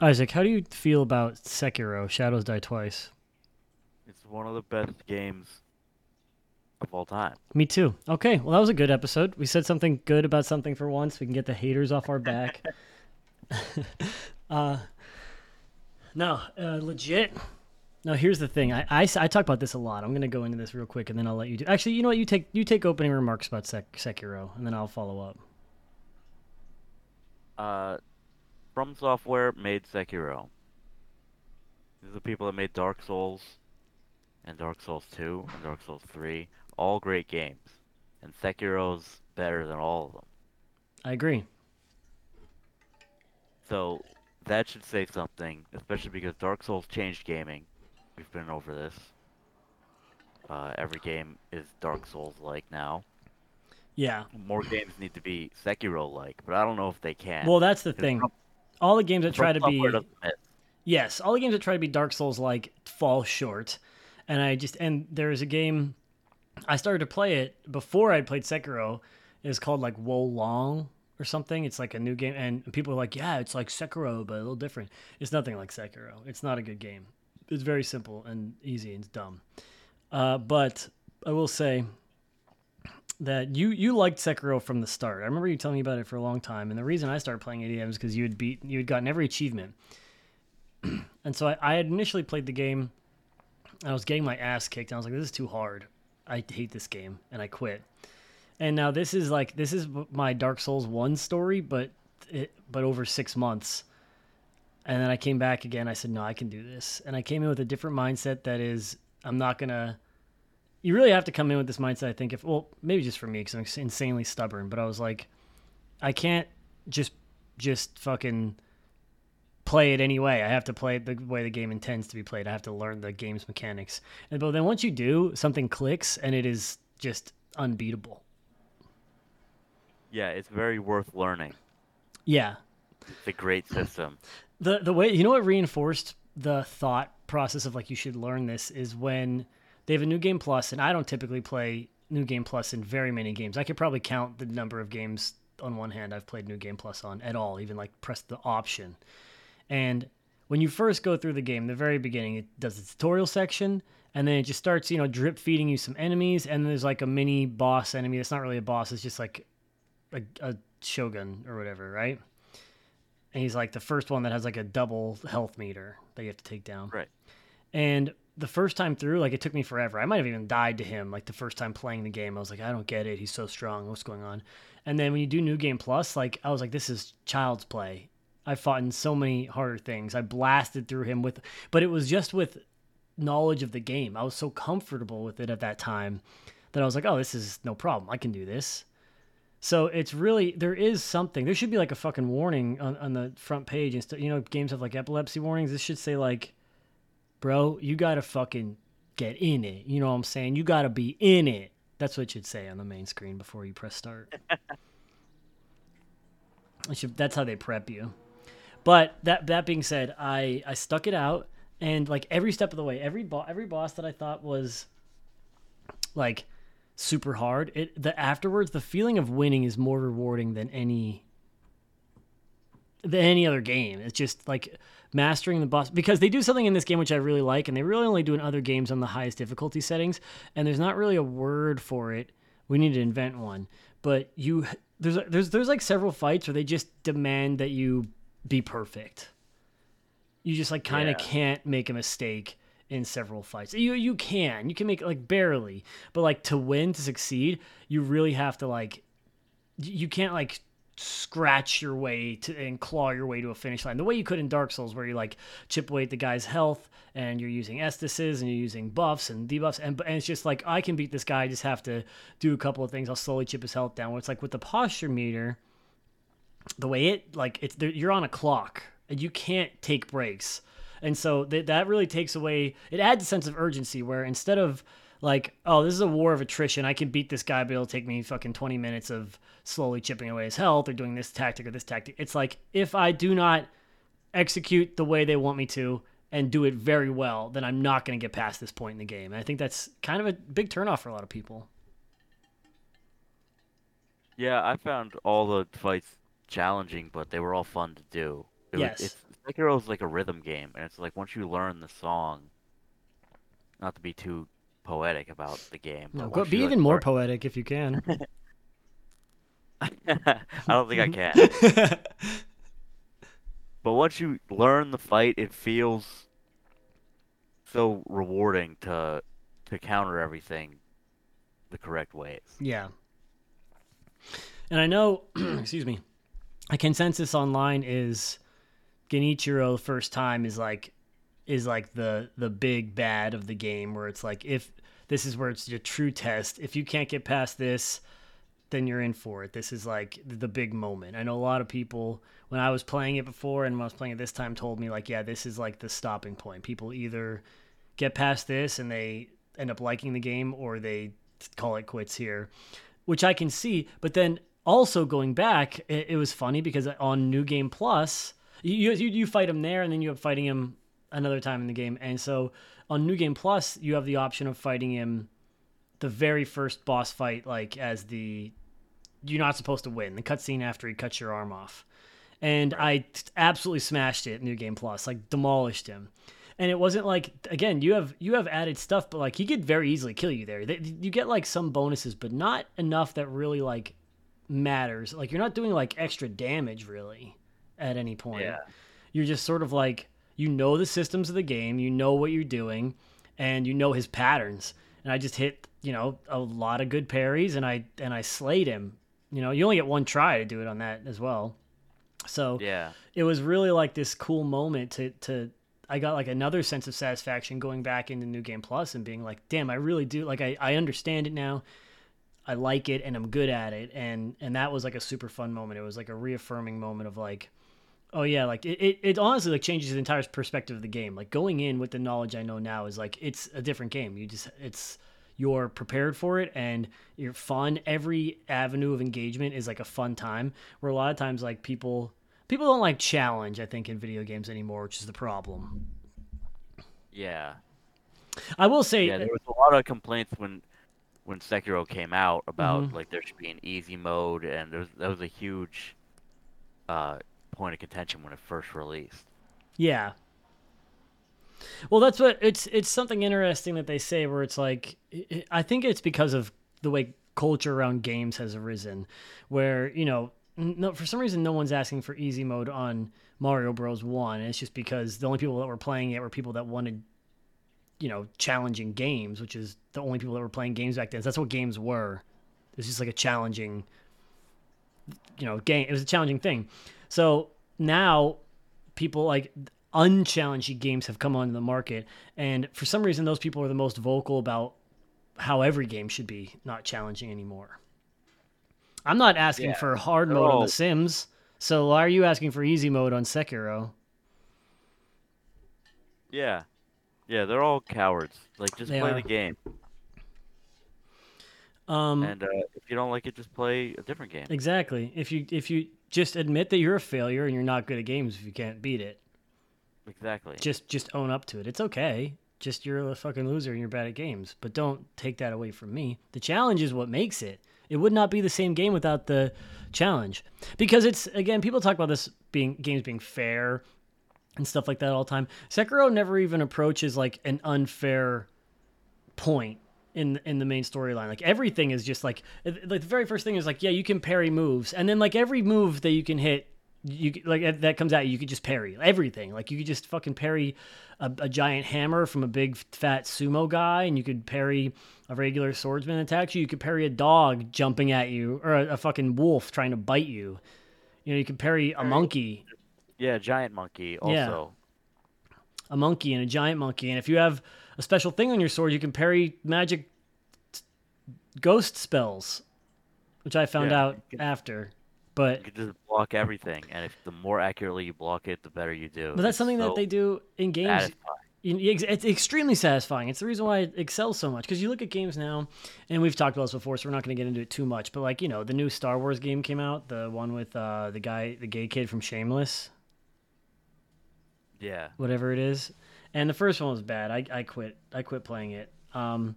Isaac, how do you feel about Sekiro: Shadows Die Twice? It's one of the best games of all time. Me too. Okay, well that was a good episode. We said something good about something for once. We can get the haters off our back. uh, no, uh, legit. No, here's the thing. I, I, I talk about this a lot. I'm gonna go into this real quick, and then I'll let you do. Actually, you know what? You take you take opening remarks about Sek- Sekiro, and then I'll follow up. Uh, From Software made Sekiro. These are the people that made Dark Souls, and Dark Souls 2, and Dark Souls 3. All great games. And Sekiro's better than all of them. I agree. So, that should say something, especially because Dark Souls changed gaming. We've been over this. Uh, every game is Dark Souls like now. Yeah. More games need to be Sekiro like, but I don't know if they can. Well, that's the thing. From- All the games that try to be Software doesn't miss. Yes, all the games that try to be Dark Souls like fall short. And I just and there is a game I started to play it before I'd played Sekiro. It was called like Wo Long or something. It's like a new game and people are like, "Yeah, it's like Sekiro but a little different." It's nothing like Sekiro. It's not a good game. It's very simple and easy and dumb. Uh, but I will say that you you liked Sekiro from the start. I remember you telling me about it for a long time, and the reason I started playing ADM is because you had beat you had gotten every achievement. and so I, I had initially played the game, and I was getting my ass kicked, and I was like, "This is too hard. I hate this game," and I quit. And now this is like this is my Dark Souls one story, but it, but over six months. And then I came back again. I said, "No, I can do this." And I came in with a different mindset. That is, I'm not gonna you really have to come in with this mindset. I think if well, maybe just for me because I'm insanely stubborn. But I was like, I can't just just fucking play it anyway. I have to play it the way the game intends to be played. I have to learn the game's mechanics. And but then once you do, something clicks and it is just unbeatable. Yeah, it's very worth learning. Yeah, It's a great system. the the way you know what reinforced the thought process of like you should learn this is when they have a new game plus and i don't typically play new game plus in very many games i could probably count the number of games on one hand i've played new game plus on at all even like press the option and when you first go through the game the very beginning it does the tutorial section and then it just starts you know drip feeding you some enemies and there's like a mini boss enemy it's not really a boss it's just like a, a shogun or whatever right and he's like the first one that has like a double health meter that you have to take down. Right. And the first time through, like it took me forever. I might have even died to him like the first time playing the game. I was like, I don't get it. He's so strong. What's going on? And then when you do New Game Plus, like I was like, this is child's play. I fought in so many harder things. I blasted through him with, but it was just with knowledge of the game. I was so comfortable with it at that time that I was like, oh, this is no problem. I can do this. So it's really there is something. There should be like a fucking warning on, on the front page and stuff. You know, games have like epilepsy warnings. This should say like, bro, you gotta fucking get in it. You know what I'm saying? You gotta be in it. That's what you'd say on the main screen before you press start. Should, that's how they prep you. But that that being said, I I stuck it out and like every step of the way, every bo- every boss that I thought was like super hard, it the afterwards the feeling of winning is more rewarding than any than any other game. It's just like mastering the boss because they do something in this game which I really like, and they really only do in other games on the highest difficulty settings. And there's not really a word for it. We need to invent one. But you there's there's there's like several fights where they just demand that you be perfect. You just like kind of Yeah. can't make a mistake in several fights. You you can. You can make like barely, but like to win to succeed, you really have to like you can't like scratch your way to and claw your way to a finish line. The way you could in Dark Souls where you like chip away at the guy's health and you're using Estuses and you're using buffs and debuffs and, and it's just like I can beat this guy I just have to do a couple of things. I'll slowly chip his health down. Where it's like with the posture meter the way it like it's you're on a clock and you can't take breaks. And so th- that really takes away it adds a sense of urgency where instead of like oh this is a war of attrition i can beat this guy but it'll take me fucking 20 minutes of slowly chipping away his health or doing this tactic or this tactic it's like if i do not execute the way they want me to and do it very well then i'm not going to get past this point in the game and i think that's kind of a big turnoff for a lot of people Yeah, I found all the fights challenging, but they were all fun to do. It Yes. Was, it's Sekiro is like a rhythm game, and it's like once you learn the song, not to be too poetic about the game. No, but be you, like, even more poetic if you can. I don't think I can. But once you learn the fight, it feels so rewarding to to counter everything the correct ways. Yeah. And I know, excuse me, a consensus online is Genichiro first time is like is like the the big bad of the game where it's like if this is where it's your true test. If you can't get past this, then you're in for it. This is like the big moment. I know a lot of people when I was playing it before and when I was playing it this time told me like, yeah, this is like the stopping point. People either get past this and they end up liking the game or they call it quits here, which I can see. But then also going back, it, it was funny because on New Game Plus, you, you you fight him there and then you have fighting him another time in the game. And so on New Game Plus, you have the option of fighting him the very first boss fight, like as the you're not supposed to win the cutscene after he cuts your arm off, and I t- absolutely smashed it. New Game Plus, like demolished him, and it wasn't like again you have you have added stuff, but like he could very easily kill you there. You get like some bonuses, but not enough that really like matters. Like you're not doing like extra damage really at any point. Yeah. You're just sort of like you know the systems of the game, you know what you're doing, and you know his patterns. And I just hit, you know, a lot of good parries and I and I slayed him. You know, you only get one try to do it on that as well. So Yeah. it was really like this cool moment to to I got like another sense of satisfaction going back into New Game Plus and being like, damn, I really do like I, I understand it now. I like it and I'm good at it and and that was like a super fun moment. It was like a reaffirming moment of like oh yeah, like it, it, it honestly like changes the entire perspective of the game. Like going in with the knowledge I know now is like it's a different game. You just it's you're prepared for it and you're fun. Every avenue of engagement is like a fun time. Where a lot of times like people people don't like challenge, I think, in video games anymore, which is the problem. Yeah. I will say Yeah, there was a lot of complaints when when Sekiro came out about Mhm. like there should be an easy mode and there was, that was a huge uh point of contention when it first released. Yeah. Well, that's what it's it's something interesting that they say where it's like i think it's because of the way culture around games has arisen, where you know no for some reason no one's asking for easy mode on Mario Bros One. It's just because the only people that were playing it were people that wanted you know challenging games, which is the only people that were playing games back then. That's what games were. It's just like a challenging you know game. It was a challenging thing. So now people like unchallenged games have come onto the market and for some reason those people are the most vocal about how every game should be not challenging anymore i'm not asking Yeah, for hard mode on the sims so why are you asking for easy mode on sekiro Yeah. Yeah, they're all cowards. Like just They play are. the game. um And uh, if you don't like it just play a different game. exactly if you if you just admit that you're a failure and you're not good at games if you can't beat it Exactly. just just own up to it. It's okay. Just you're a fucking loser and you're bad at games. But don't take that away from me. The challenge is what makes it. It would not be the same game without the challenge. Because it's again, people talk about this being games being fair and stuff like that all the time. Sekiro never even approaches like an unfair point in in the main storyline. Like everything is just like like the very first thing is like yeah, you can parry moves, and then like every move that you can hit, you like that comes out, you could just parry everything. Like you could just fucking parry a, a giant hammer from a big fat sumo guy, and you could parry a regular swordsman attacks you. You could parry a dog jumping at you, or a, a fucking wolf trying to bite you. You know, you could parry a monkey yeah, a giant monkey also. Yeah. a monkey and a giant monkey. And if you have a special thing on your sword, you can parry magic t- ghost spells, which I found Yeah, out can- after. But You can just block everything, and if the more accurately you block it, the better you do. but that's It's something that they do in games. satisfying. It's extremely satisfying. It's the reason why it excels so much. Because you look at games now, and we've talked about this before, so we're not going to get into it too much. But like you know, the new Star Wars game came out, the one with uh, the guy, the gay kid from Shameless. Yeah. whatever it is. And the first one was bad. I, I quit. I quit playing it. Um,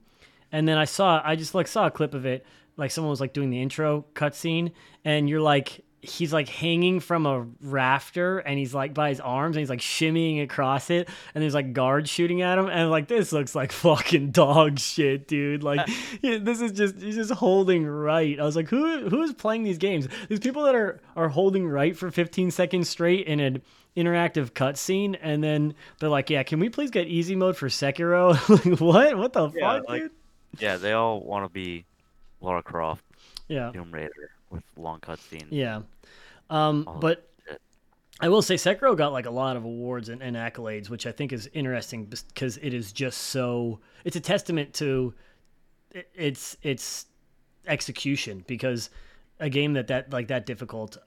and then I saw I just like saw a clip of it. Like someone was like doing the intro cutscene, and you're like he's like hanging from a rafter and he's like by his arms and he's like shimmying across it and there's like guards shooting at him and like this looks like fucking dog shit dude. Like this is just he's just holding right. I was like who who is playing these games? These people that are are holding right for 15 seconds straight in an interactive cutscene and then they're like yeah can we please get easy mode for sekiro? Like what? What the Yeah, fuck like- dude? Yeah, they all want to be Lara Croft, yeah. Tomb Raider with long cutscenes. Yeah. Um, but. I will say Sekiro got like a lot of awards and, and accolades, which I think is interesting because it is just so. It's a testament to its its execution because a game that that like that difficult,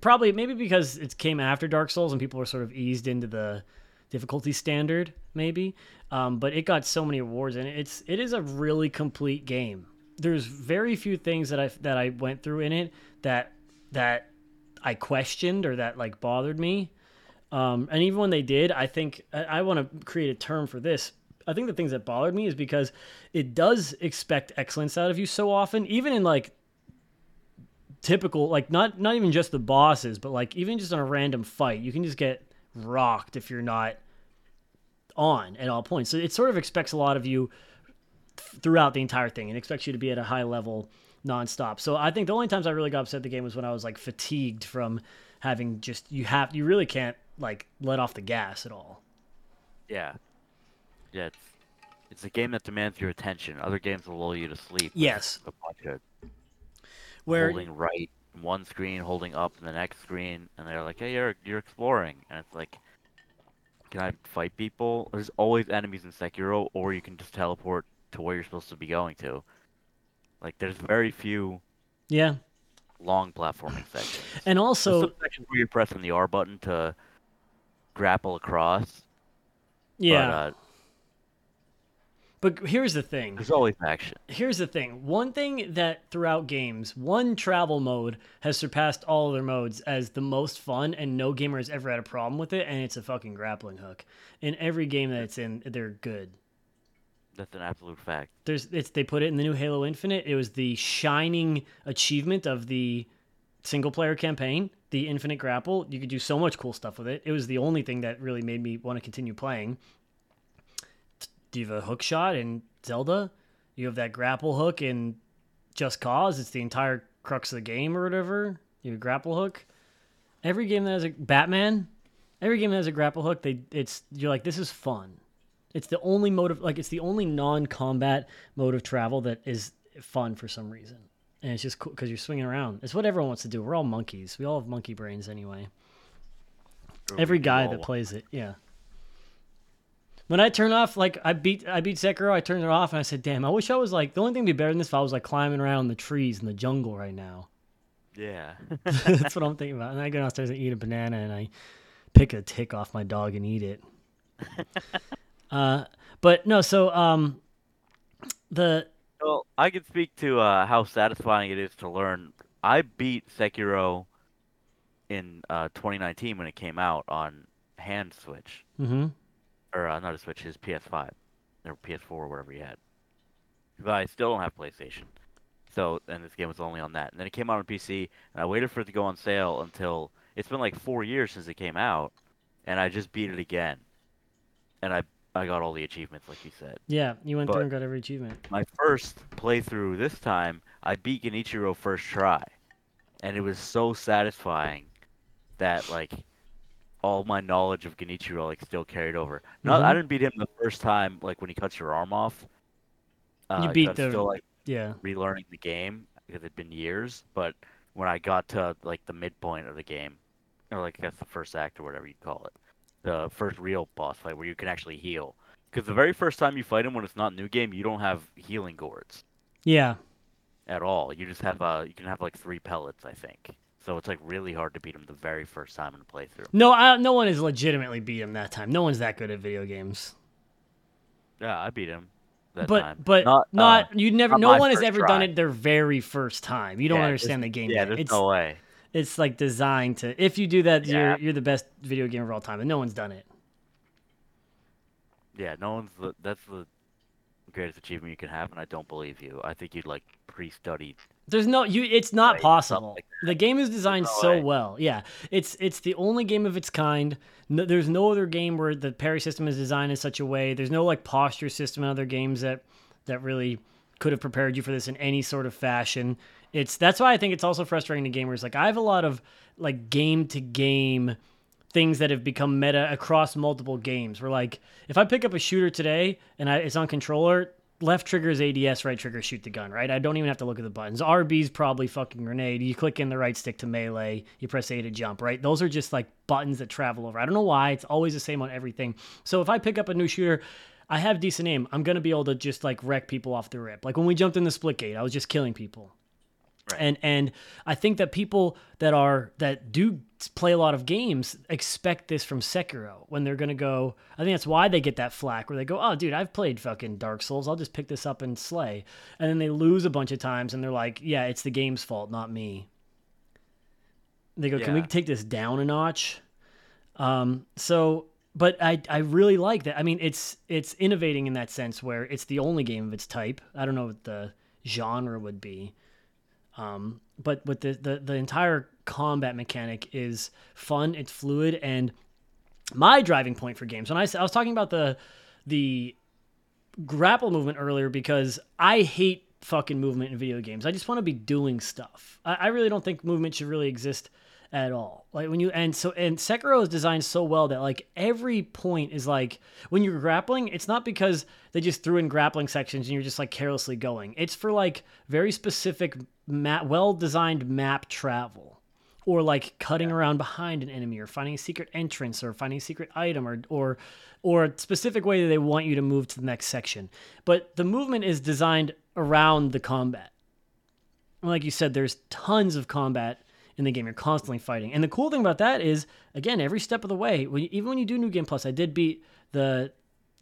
probably maybe because it came after Dark Souls and people were sort of eased into the difficulty standard maybe um, but it got so many awards and it's it is a really complete game there's very few things that i that i went through in it that that i questioned or that like bothered me. Um, and even when they did i think i, I want to create a term for this. I think the things that bothered me is because it does expect excellence out of you so often even in like typical like not not even just the bosses but like even just in a random fight you can just get rocked if you're not on at all points. So it sort of expects a lot of you throughout the entire thing and expects you to be at a high level nonstop so i think the only times i really got upset at the game was when i was like fatigued from having just you have you really can't like let off the gas at all Yeah. Yeah, it's it's a game that demands your attention. Other games will lull you to sleep. yes A bunch of where holding right one screen, holding up the next screen, and they're like, "Hey, you're you're exploring," and it's like, "Can I fight people?" There's always enemies in Sekiro, or you can just teleport to where you're supposed to be going to. Like, there's very few yeah long platforming sections. and also some sections where you're pressing the R button to grapple across. yeah But, uh, but here's the thing there's always action. here's the thing one thing that throughout games one travel mode has surpassed all other modes as the most fun and no gamer has ever had a problem with it and it's a fucking grappling hook in every game that it's in they're good That's an absolute fact. there's it's they put it in the new halo infinite. It was the shining achievement of the single player campaign the infinite grapple. You could do so much cool stuff with it. It was the only thing that really made me want to continue playing. You have a hook shot in zelda? You have that grapple hook in just cause? It's the entire crux of the game or whatever. You have a grapple hook. Every game that has a batman every game that has a grapple hook they it's you're like this is fun it's the only mode of like it's the only non-combat mode of travel that is fun for some reason, and it's just cool because you're swinging around. It's what everyone wants to do. We're all monkeys. We all have monkey brains anyway. Every guy that plays it, yeah. When I turn off, like I beat, I beat Sekiro. I turned it off, and I said, "Damn, I wish I was like the only thing to be better than this if I was like climbing around the trees in the jungle right now." Yeah. That's what I'm thinking about. And I go downstairs and eat a banana, and I pick a tick off my dog and eat it. uh, but no, so um, the Well, I can speak to uh, how satisfying it is to learn. I beat Sekiro in uh, 2019 when it came out on hand Switch, hmm or uh, not a Switch, his PS5 or PS4 or whatever he had. But I still don't have PlayStation, so and this game was only on that. And then it came out on PC, and I waited for it to go on sale until it's been like four years since it came out, and I just beat it again, and I I got all the achievements like you said. yeah, you went through and got every achievement. my first playthrough this time, I beat Genichiro first try, and it was so satisfying that like all my knowledge of Genichiro like still carried over. Not I Mhm. didn't beat him the first time like when he cuts your arm off. you beat the- still like Yeah, relearning the game because it'd been years. But when I got to like the midpoint of the game, or like I guess the first act or whatever you call it, the first real boss fight where you can actually heal. Because the very first time you fight him when it's not new game, you don't have healing gourds yeah, at all. You just have uh, you can have like three pellets, I think. So it's like really hard to beat him the very first time in a playthrough. no, I, no one has legitimately beat him that time. No one's that good at video games. Yeah, I beat him that but time. but Not, not, uh, you never. not No one has ever try. done it their very first time. You don't yeah, understand the game Yeah, yet. there's It's no way. It's like designed to. If you do that, Yeah. you're you're the best video game of all time, and no one's done it. Yeah, no one's the, that's the greatest achievement you can have, and I don't believe you. I think you'd like pre-studied There's no you. It's not Right, possible. something the game is designed no so way. well. Yeah, it's it's the only game of its kind. No, there's no other game where the parry system is designed in such a way. There's no like posture system in other games that that really could have prepared you for this in any sort of fashion. It's that's why I think it's also frustrating to gamers. Like I have a lot of like game to game things that have become meta across multiple games. Where like if I pick up a shooter today and I, it's on controller, left trigger is ADS, right trigger shoot the gun. Right, I don't even have to look at the buttons. RB's probably fucking grenade. You click in the right stick to melee. You press A to jump. Right, those are just like buttons that travel over. I don't know why. It's always the same on everything. So if I pick up a new shooter. I have decent aim. I'm gonna be able to just like wreck people off the rip. Like when we jumped in the Splitgate, I was just killing people. Right. And and I think that people that are that do play a lot of games expect this from Sekiro when they're gonna go. I think that's why they get that flack where they go, "Oh, dude, I've played fucking Dark Souls. I'll just pick this up and slay." And then they lose a bunch of times, and they're like, "Yeah, it's the game's fault, not me." They go, "Can we take this down a notch?" Um, so, but I I really like that. I mean, it's it's innovating in that sense where it's the only game of its type. I don't know what the genre would be. Um, but with the, the the entire combat mechanic is fun, it's fluid, and my driving point for games. When I was talking about the the grapple movement earlier because I hate fucking movement in video games. I just want to be doing stuff. I, I really don't think movement should really exist at all. Like when you and so and Sekiro is designed so well that like every point is like when you're grappling, it's not because they just threw in grappling sections and you're just like carelessly going. It's for like very specific map, well designed map travel or like cutting around behind an enemy or finding a secret entrance or finding a secret item or or or a specific way that they want you to move to the next section. But the movement is designed around the combat. Like you said, there's tons of combat in the game. You're constantly fighting. And the cool thing about that is, again, every step of the way, when you, even when you do New Game Plus, I did beat the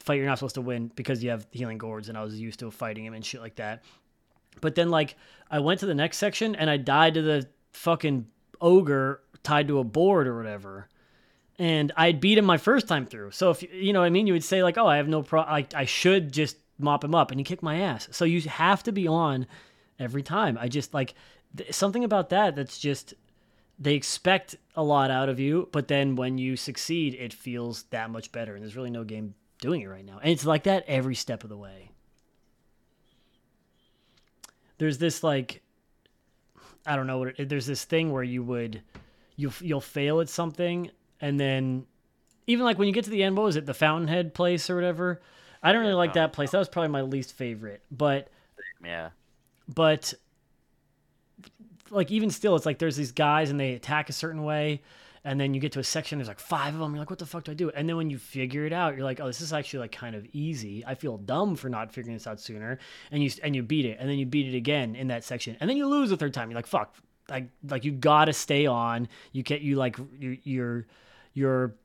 fight you're not supposed to win because you have healing gourds and I was used to fighting him and shit like that. But then, like, I went to the next section and I died to the fucking ogre tied to a board or whatever. And I'd beat him my first time through. So if you know what I mean, you would say like, "Oh, I have no pro. I, I should just mop him up," and he kicked my ass. So you have to be on every time. I just like th- something about that. That's just they expect a lot out of you, but then when you succeed, it feels that much better. And there's really no game doing it right now. And it's like that every step of the way. There's this like I don't know what it, there's this thing where you would you'll you'll fail at something and then even like when you get to the end what was it the fountainhead place or whatever i don't really Yeah, like that place that was probably my least favorite but Yeah. but like even still it's like there's these guys and they attack a certain way and then you get to a section there's like five of them you're like what the fuck do i do? And then when you figure it out you're like oh this is actually like kind of easy. I feel dumb for not figuring this out sooner. And you and you beat it and then you beat it again in that section and then you lose the third time. You're like fuck. Like like you gotta stay on. You get you like you you're you're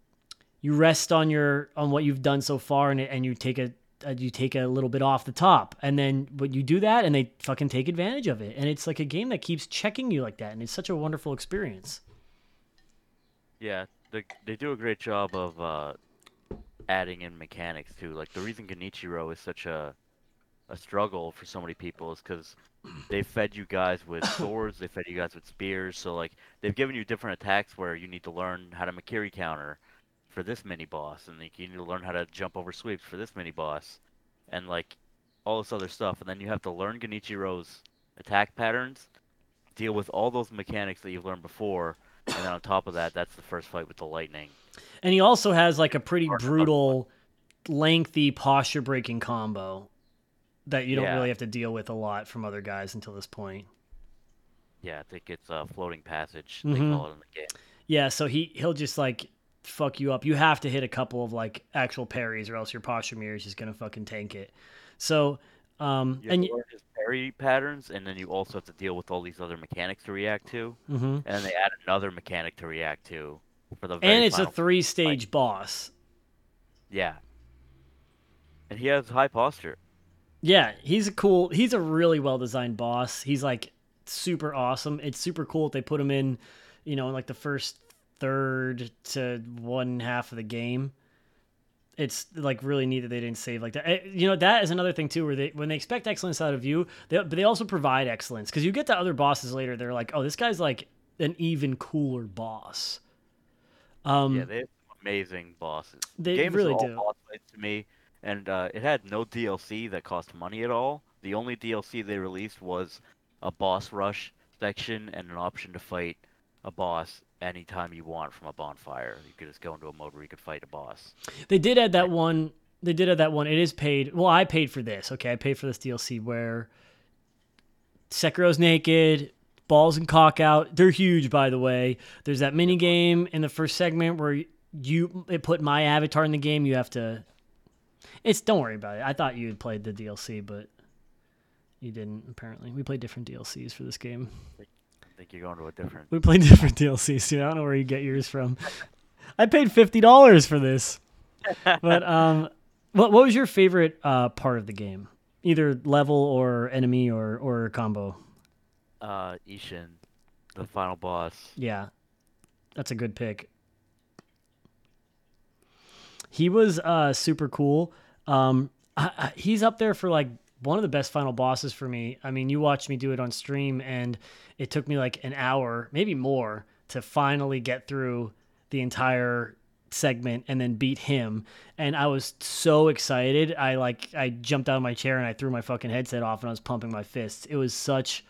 you rest on your on what you've done so far and and you take a you take a little bit off the top. And then but you do that and they fucking take advantage of it. And it's like a game that keeps checking you like that. And it's such a wonderful experience. Yeah, they they do a great job of uh, adding in mechanics too. Like the reason Genichiro is such a a struggle for so many people is because they fed you guys with swords, they fed you guys with spears. So like they've given you different attacks where you need to learn how to Mikiri counter for this mini boss, and like you need to learn how to jump over sweeps for this mini boss, and like all this other stuff. And then you have to learn Genichiro's attack patterns, deal with all those mechanics that you've learned before, and then on top of that, that's the first fight with the lightning. and he also has like a pretty brutal lengthy posture breaking combo that you don't Yeah. really have to deal with a lot from other guys until this point Yeah, I think it's a floating passage. Mhm. They call it in the game. yeah so he he'll just like fuck you up you have to hit a couple of like actual parries or else your posture mirror is just gonna fucking tank it so um You and learn his parry patterns, and then you also have to deal with all these other mechanics to react to, hmm and then they add another mechanic to react to for the and it's a three stage boss yeah. And he has high posture. Yeah, he's a cool. He's a really well designed boss. He's like super awesome. It's super cool that they put him in, you know, in like the first third to one half of the game. it's like really neat that they didn't save like that. Eh, You know, that is another thing too, where they when they expect excellence out of you, they, but they also provide excellence because you get to other bosses later. They're like, oh, this guy's like an even cooler boss. Um, Yeah, they have some amazing bosses. They Game really do. boss fights to me, and uh, it had no DLC that cost money at all. The only DLC they released was a boss rush section and an option to fight a boss anytime you want from a bonfire. You could just go into a mode where you could fight a boss. They did add that one. They did add that one. It is paid. Well, I paid for this. Okay, I paid for this DLC where Sekiro's naked, balls and cock out. They're huge, by the way. There's that mini game in the first segment where you it put my avatar in the game. You have to. It's don't worry about it. I thought you had played the DLC, but you didn't. Apparently, we played different DLCs for this game. Think you're going to a different. We play different DLCs, dude. I don't know where you get yours from. I paid fifty dollars for this. But um, what what was your favorite uh part of the game? Either level or enemy or or combo. Uh, Ishin, the final boss. Yeah, that's a good pick. He was uh super cool. Um, I, I, he's up there for like one of the best final bosses for me. I mean, you watched me do it on stream, and it took me like an hour, maybe more, to finally get through the entire segment and then beat him. And I was so excited. I like I jumped out of my chair and I threw my fucking headset off and I was pumping my fists. It was such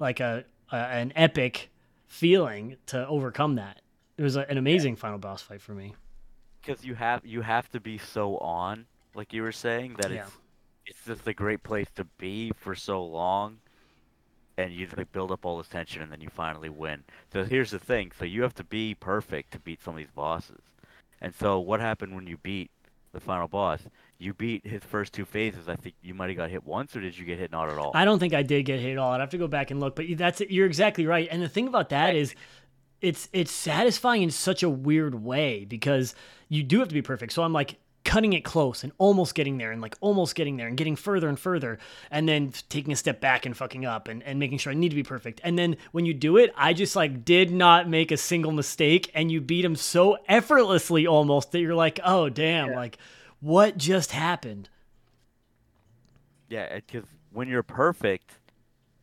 like a, a an epic feeling to overcome that. It was a, an amazing final boss fight for me. because you have you have to be so on, like you were saying, that Yeah. it's it's just a great place to be for so long, and you like build up all this tension, and then you finally win. So here's the thing: so you have to be perfect to beat some of these bosses. And so what happened when you beat the final boss? You beat his first two phases. I think you might have got hit once, or did you get hit not at all? I don't think I did get hit at all. I'd have to go back and look, but that's you're exactly right. And the thing about that is it's it's satisfying in such a weird way because you do have to be perfect. So I'm like cutting it close and almost getting there and like almost getting there and getting further and further and then taking a step back and fucking up and, and making sure I need to be perfect. And then when you do it, I just like did not make a single mistake and you beat him so effortlessly almost that you're like, oh damn, like what just happened? Yeah, because when you're perfect,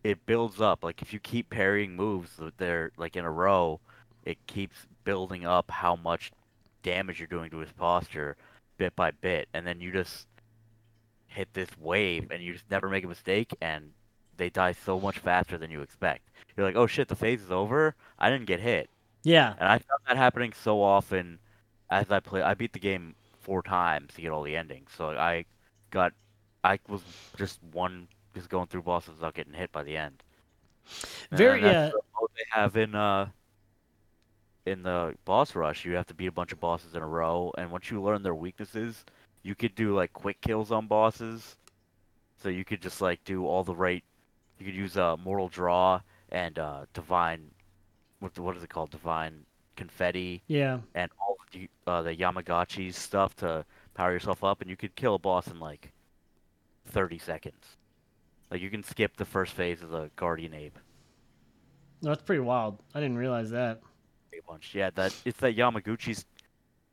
it builds up. Like if you keep parrying moves that they're like in a row, it keeps building up how much damage you're doing to his posture bit by bit, and then you just hit this wave and you just never make a mistake, and they die so much faster than you expect. You're like, oh shit, the phase is over. I didn't get hit, Yeah. and I found that happening so often as I play. I beat the game four times to get all the endings, so I got I was just one just going through bosses without getting hit by the end. And Very that's yeah. mode they have in uh in the boss rush. You have to beat a bunch of bosses in a row, and once you learn their weaknesses, you could do like quick kills on bosses. So you could just like do all the right. You could use uh, mortal draw and uh, divine. What what is it called? Divine confetti Yeah. and all the uh, the Yamagachis stuff to power yourself up, and you could kill a boss in like 30 seconds. Like you can skip the first phase of the Guardian Ape. That's pretty wild. I didn't realize that. Yeah, that it's that Yamaguchi's.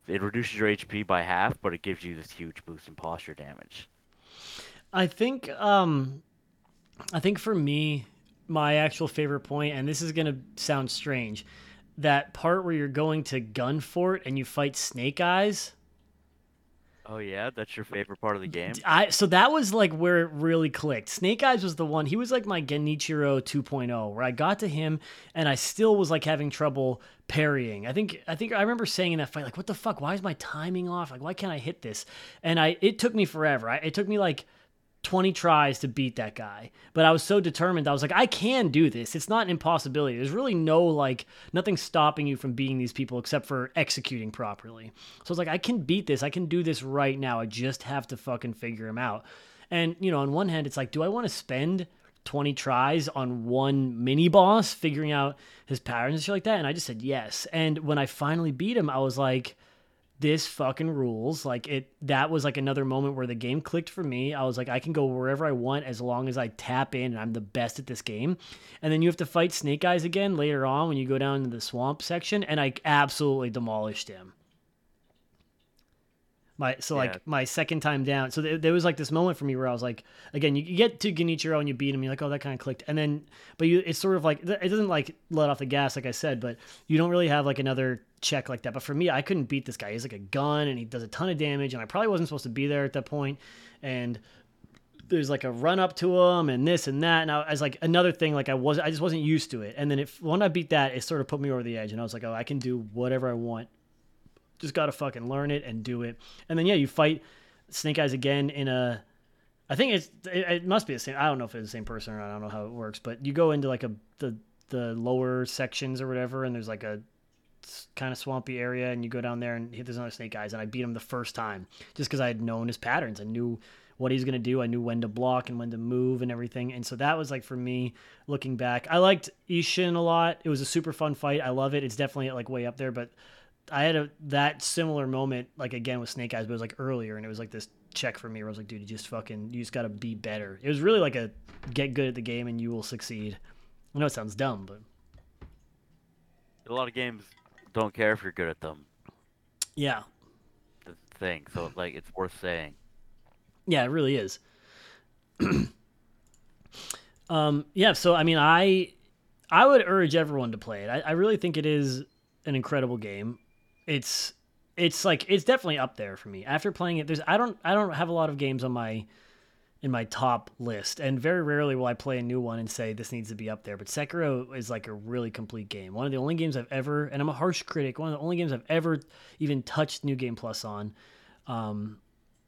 It reduces your HP by half, but it gives you this huge boost in posture damage. I think um I think for me my actual favorite point and this is to sound strange that part where you're going to Gun Gunfort and you fight Snake Eyes Oh yeah, that's your favorite part of the game. I so that was like where it really clicked. Snake Eyes was the one. He was like my Genichiro 2.0, where I got to him and I still was like having trouble parrying. I think I think I remember saying in that fight, like, "What the fuck? Why is my timing off? Like, why can't I hit this?" And I it took me forever. I, it took me like 20 tries to beat that guy. But I was so determined. I was like, I can do this. It's not an impossibility. There's really no like nothing stopping you from beating these people except for executing properly. So I was like, I can beat this. I can do this right now. I just have to fucking figure him out. And you know, on one hand, it's like, do I want to spend 20 tries on one mini boss figuring out his patterns and shit like that? And I just said yes. And when I finally beat him, I was like, this fucking rules. Like it that was like another moment where the game clicked for me. I was like, I can go wherever I want as long as I tap in and I'm the best at this game. And then you have to fight Snake Eyes again later on when you go down into the swamp section, and I absolutely demolished him. My so Yeah. like my second time down. So there, there was like this moment for me where I was like, again, you, you get to Genichiro and you beat him. You're like, oh, that kind of clicked. And then, but you, it's sort of like it doesn't like let off the gas, like I said, but you don't really have like another check like that. But for me, I couldn't beat this guy. He's like a gun and he does a ton of damage, and I probably wasn't supposed to be there at that point. And there's like a run up to him and this and that. And I was like another thing, like I was, I just wasn't used to it. And then if when I beat that, it sort of put me over the edge, and I was like, oh, I can do whatever I want. Just gotta fucking learn it and do it. And then yeah, you fight Snake Eyes again in a. I think it's it, it must be the same. I don't know if it's the same person or not. I don't know how it works, but you go into like a the the lower sections or whatever, and there's like a kind of swampy area, and you go down there and hit there's another Snake Eyes, and I beat him the first time just because I had known his patterns. I knew what he's gonna do. I knew when to block and when to move and everything. And so that was like for me looking back. I liked Ishin a lot. It was a super fun fight. I love it. It's definitely like way up there, but I had a that similar moment like again with Snake Eyes, but it was like earlier, and it was like this check for me where I was like, dude, you just fucking you just got to be better. It was really like a get good at the game and you will succeed. I know it sounds dumb, but A lot of games don't care if you're good at them. yeah, The thing, so like it's worth saying. yeah, it really is. um, yeah, so I mean, I I would urge everyone to play it. I, I really think it is an incredible game. It's it's like it's definitely up there for me. After playing it, there's I don't I don't have a lot of games on my in my top list, and very rarely will I play a new one and say this needs to be up there. But Sekiro is like a really complete game. One of the only games I've ever, and I'm a harsh critic, one of the only games I've ever even touched New Game Plus on. Um,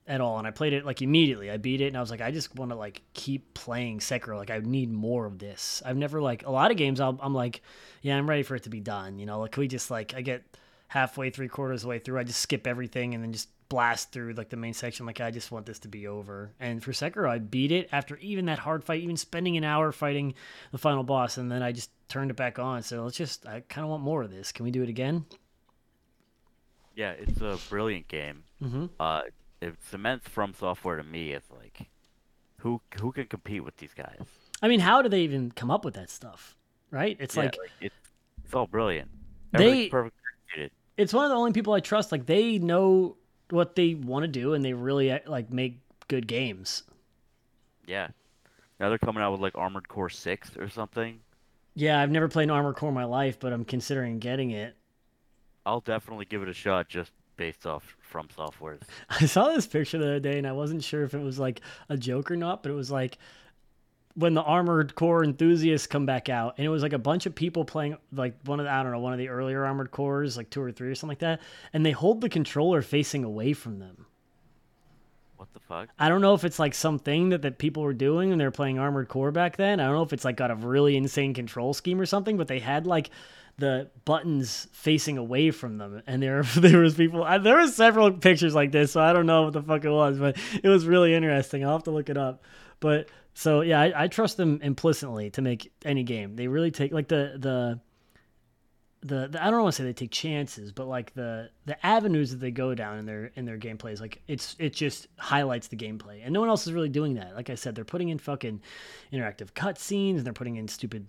at all and I played it like immediately. I beat it and I was like I just want to like keep playing Sekiro. Like I need more of this. I've never like a lot of games I'll, I'm like yeah, I'm ready for it to be done, you know. Like we just like I get halfway, 3 quarters of the way through, I just skip everything and then just blast through like the main section like I just want this to be over. And for Sekiro, I beat it after even that hard fight, even spending an hour fighting the final boss and then I just turned it back on. So let's just I kind of want more of this. Can we do it again? Yeah, it's a brilliant game. Mhm. Uh, it cements From Software to me as like, who who can compete with these guys? I mean, how do they even come up with that stuff? Right? It's Yeah, like it's it's all brilliant. They- Everything's perfectly executed. It's one of the only people I trust. Like they know what they want to do, and they really uh, like make good games. Yeah. Now they're coming out with like Armored Core Six or something. Yeah, I've never played Armored Core in my life, but I'm considering getting it. I'll definitely give it a shot just based off From Software's. I saw this picture the other day, and I wasn't sure if it was like a joke or not, but it was like when the Armored Core enthusiasts come back out, and it was like a bunch of people playing like one of the, I don't know one of the earlier Armored Cores, like two or three or something like that, and they hold the controller facing away from them. What the fuck? I don't know if it's like something that, that people were doing when they were playing Armored Core back then. I don't know if it's like got a really insane control scheme or something, but they had like the buttons facing away from them, and there there was people. I, there was several pictures like this, so I don't know what the fuck it was, but it was really interesting. I'll have to look it up. But so yeah, I, I trust them implicitly to make any game. They really take like the the. The, the I don't want to say they take chances, but like the the avenues that they go down in their in their gameplays, like it's it just highlights the gameplay, and no one else is really doing that. Like I said, they're putting in fucking interactive cutscenes, and they're putting in stupid,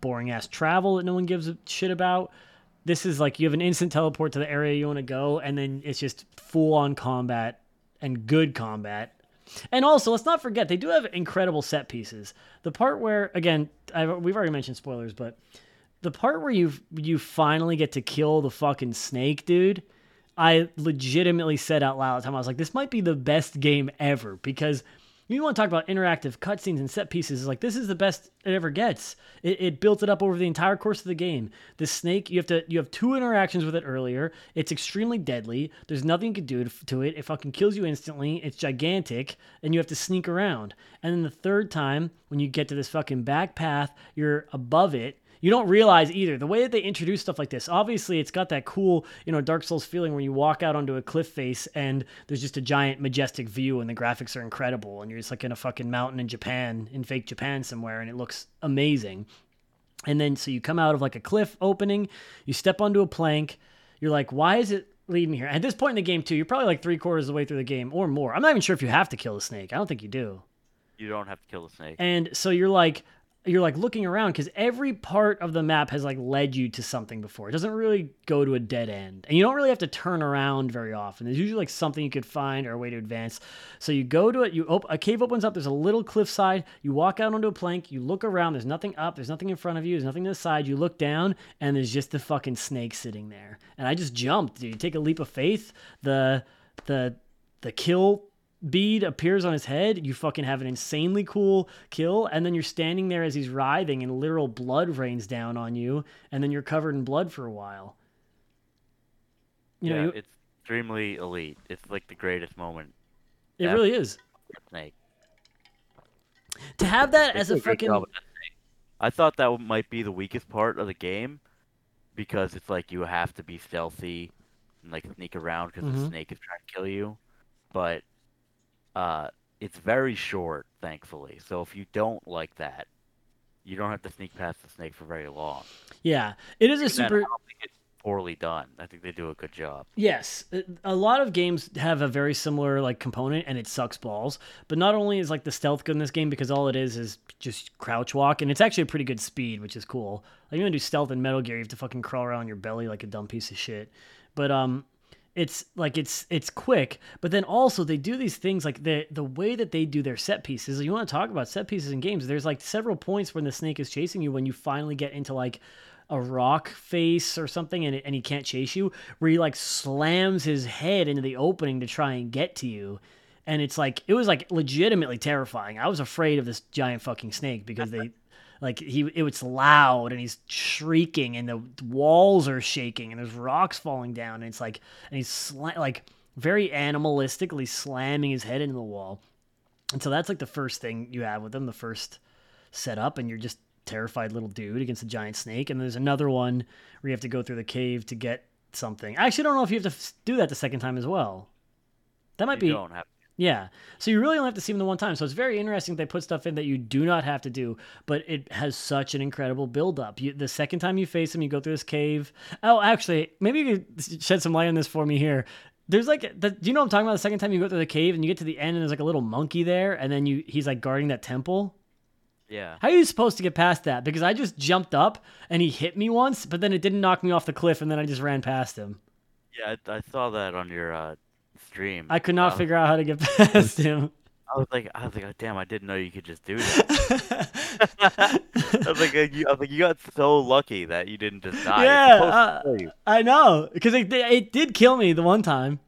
boring ass travel that no one gives a shit about. This is like you have an instant teleport to the area you want to go, and then it's just full on combat and good combat. And also, let's not forget they do have incredible set pieces. The part where, again, i we've already mentioned spoilers, but the part where you you finally get to kill the fucking snake, dude. I legitimately said out loud at the time I was like, this might be the best game ever because you want to talk about interactive cutscenes and set pieces. Like this is the best it ever gets. It, it built it up over the entire course of the game. The snake, you have to you have two interactions with it earlier. It's extremely deadly. There's nothing you can do to, it. It fucking kills you instantly. It's gigantic, and you have to sneak around. And then the third time, when you get to this fucking back path, you're above it you don't realize either. The way that they introduce stuff like this obviously it's got that cool you know dark souls feeling when you walk out onto a cliff face and there's just a giant majestic view and the graphics are incredible and you're just like in a fucking mountain in japan in fake japan somewhere and it looks amazing. And then so you come out of like a cliff opening you step onto a plank you're like why is it leading me here? At this point in the game too you're probably like three quarters of the way through the game or more. I'm not even sure if you have to kill the snake. I don't think you do. You don't have to kill the snake. and so you're like, you're like looking around because every part of the map has like led you to something before. It doesn't really go to a dead end, and you don't really have to turn around very often. There's usually like something you could find or a way to advance. So you go to it. You op- a cave opens up. There's a little cliffside. You walk out onto a plank. You look around. There's nothing up. There's nothing in front of you. There's nothing to the side. You look down, and there's just the fucking snake sitting there. And I just jumped. Dude. You take a leap of faith. The the the kill bead appears on his head, you fucking have an insanely cool kill, and then you're standing there as he's writhing, and literal blood rains down on you, and then you're covered in blood for a while. You yeah, know, you, it's extremely elite. It's like the greatest moment. It really is. Snake. To have that as a fucking. I thought that might be the weakest part of the game, because it's like you have to be stealthy and like sneak around because mm-hmm. the snake is trying to kill you. But uh, it's very short, thankfully. So if you don't like that, you don't have to sneak past the snake for very long. Yeah, it is a super. poorly done. I think they do a good job. Yes, a lot of games have a very similar like component, and it sucks balls. But not only is like the stealth good in this game because all it is is just crouch walk, and it's actually a pretty good speed, which is cool. Like you want to do stealth in Metal Gear, you have to fucking crawl around your belly like a dumb piece of shit. But um, it's like it's it's quick but then also they do these things like the the way that they do their set pieces you want to talk about set pieces in games there's like several points when the snake is chasing you when you finally get into like a rock face or something and, and he can't chase you where he like slams his head into the opening to try and get to you. And it's like it was like legitimately terrifying. I was afraid of this giant fucking snake because they like he it was loud and he's shrieking and the walls are shaking and there's rocks falling down and it's like and he's sla- like very animalistically slamming his head into the wall. And so that's like the first thing you have with him the first setup and you're just terrified little dude against a giant snake. And there's another one where you have to go through the cave to get something. I actually don't know if you have to do that the second time as well. That might you be don't have yeah. So you really only have to see them the one time. So it's very interesting they put stuff in that you do not have to do, but it has such an incredible build up. You, the second time you face him, you go through this cave. Oh, actually, maybe you could shed some light on this for me here. There's like, the, do you know what I'm talking about? The second time you go through the cave and you get to the end and there's like a little monkey there, and then you he's like guarding that temple. Yeah. How are you supposed to get past that? Because I just jumped up and he hit me once, but then it didn't knock me off the cliff, and then I just ran past him. Yeah, I, I saw that on your uh, stream. I could not um, figure out how to get past him. I was like, I was like, oh, damn, I didn't know you could just do that. I was like, you, I was like, you got so lucky that you didn't just die. Yeah, uh, I know, because it, it did kill me the one time.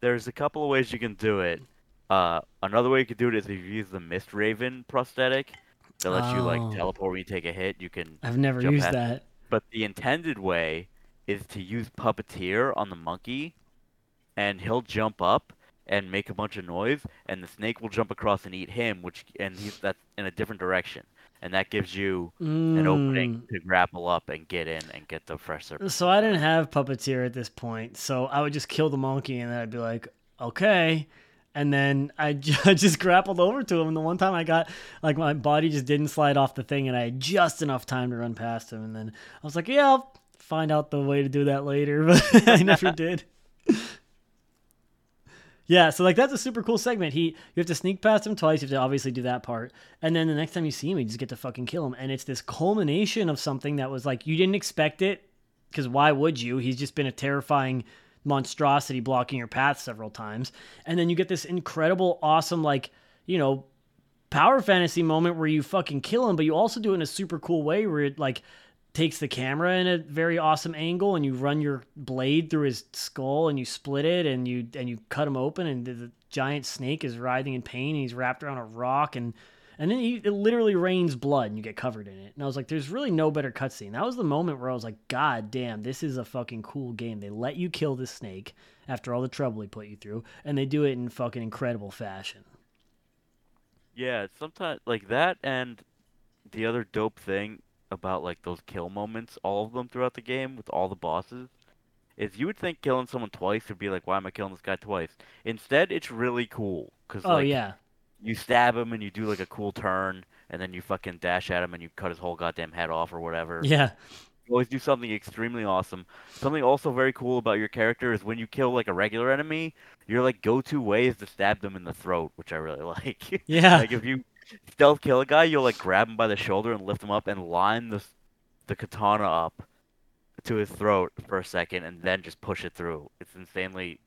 There's a couple of ways you can do it. Uh, another way you could do it is if you use the Mist Raven prosthetic that lets oh. you like oh. teleport when you take a hit. You can. I've never used that. It. But the intended way is to use Puppeteer on the monkey and he'll jump up and make a bunch of noise, and the snake will jump across and eat him, which and he's that's in a different direction, and that gives you mm. an opening to grapple up and get in and get the fresh surface. So I didn't have puppeteer at this point, so I would just kill the monkey, and then I'd be like, okay. And then I just grappled over to him. And the one time I got, like, my body just didn't slide off the thing, and I had just enough time to run past him. And then I was like, yeah, I'll find out the way to do that later. But I never did. Yeah, so like that's a super cool segment. He you have to sneak past him twice. You have to obviously do that part, and then the next time you see him, you just get to fucking kill him. And it's this culmination of something that was like you didn't expect it, because why would you? He's just been a terrifying monstrosity blocking your path several times, and then you get this incredible, awesome like you know power fantasy moment where you fucking kill him, but you also do it in a super cool way where it like takes the camera in a very awesome angle and you run your blade through his skull and you split it and you and you cut him open and the giant snake is writhing in pain and he's wrapped around a rock and and then he, it literally rains blood and you get covered in it. And I was like, there's really no better cutscene. That was the moment where I was like, God damn, this is a fucking cool game. They let you kill the snake after all the trouble he put you through, and they do it in fucking incredible fashion. Yeah, sometimes like that and the other dope thing about like those kill moments, all of them throughout the game with all the bosses, is you would think killing someone twice would be like, why am I killing this guy twice? Instead, it's really cool because oh like, yeah, you stab him and you do like a cool turn, and then you fucking dash at him and you cut his whole goddamn head off or whatever. Yeah. You always do something extremely awesome. Something also very cool about your character is when you kill like a regular enemy, your like go-to way is to stab them in the throat, which I really like. Yeah. like if you stealth kill a guy, you'll like grab him by the shoulder and lift him up and line the the katana up to his throat for a second and then just push it through. It's insanely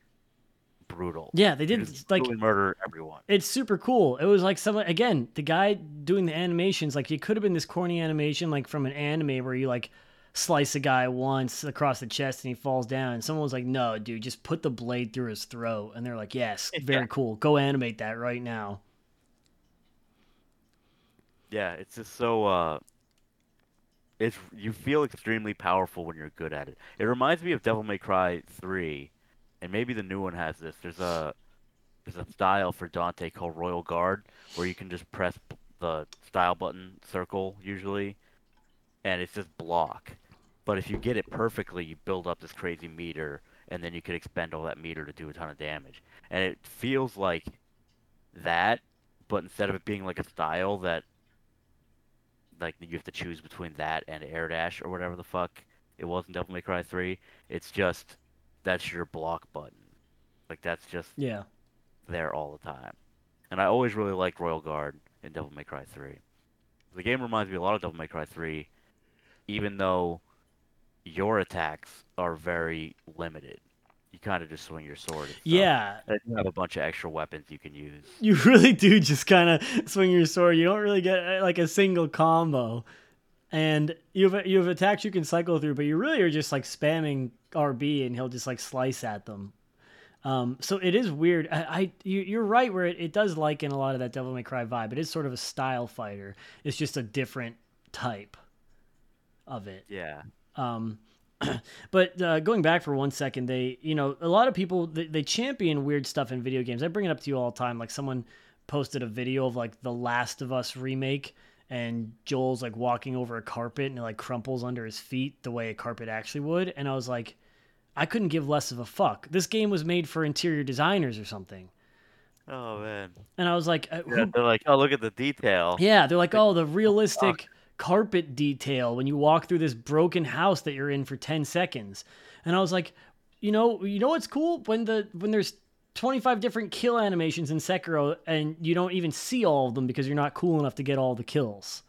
brutal. Yeah, they did like murder everyone. it's super cool. It was like someone again, the guy doing the animations, like it could have been this corny animation like from an anime where you like slice a guy once across the chest and he falls down and someone was like, No, dude, just put the blade through his throat and they're like, Yes, very Yeah. cool. Go animate that right now. Yeah, it's just so uh it's you feel extremely powerful when you're good at it. It reminds me of Devil May Cry 3, and maybe the new one has this. There's a there's a style for Dante called Royal Guard where you can just press the style button circle usually and it's just block. But if you get it perfectly, you build up this crazy meter and then you can expend all that meter to do a ton of damage. And it feels like that, but instead of it being like a style that like you have to choose between that and air dash or whatever the fuck it was in Devil May Cry 3, it's just that's your block button. Like that's just Yeah. there all the time. And I always really liked Royal Guard in Devil May Cry 3. The game reminds me a lot of Devil May Cry 3, even though your attacks are very limited. You kind of just swing your sword. Yeah. You have a bunch of extra weapons you can use. You really do just kind of swing your sword. You don't really get uh, like a single combo. And you have you have attacks you can cycle through, but you really are just like spamming RB and he'll just like slice at them. Um, so it is weird. I, I you, you're right where it, it does liken a lot of that Devil May Cry vibe. But It is sort of a style fighter. It's just a different type of it. Yeah. Um, but uh, going back for one second, they, you know, a lot of people they, they champion weird stuff in video games. I bring it up to you all the time. Like someone posted a video of like the Last of Us remake, and Joel's like walking over a carpet and it like crumples under his feet the way a carpet actually would. And I was like, I couldn't give less of a fuck. This game was made for interior designers or something. Oh man. And I was like, uh, Yeah, they're like, oh look at the detail. yeah, they're like, oh, the realistic carpet detail when you walk through this broken house that you're in for 10 seconds. And I was like, you know, you know what's cool when the when there's 25 different kill animations in Sekiro and you don't even see all of them because you're not cool enough to get all the kills.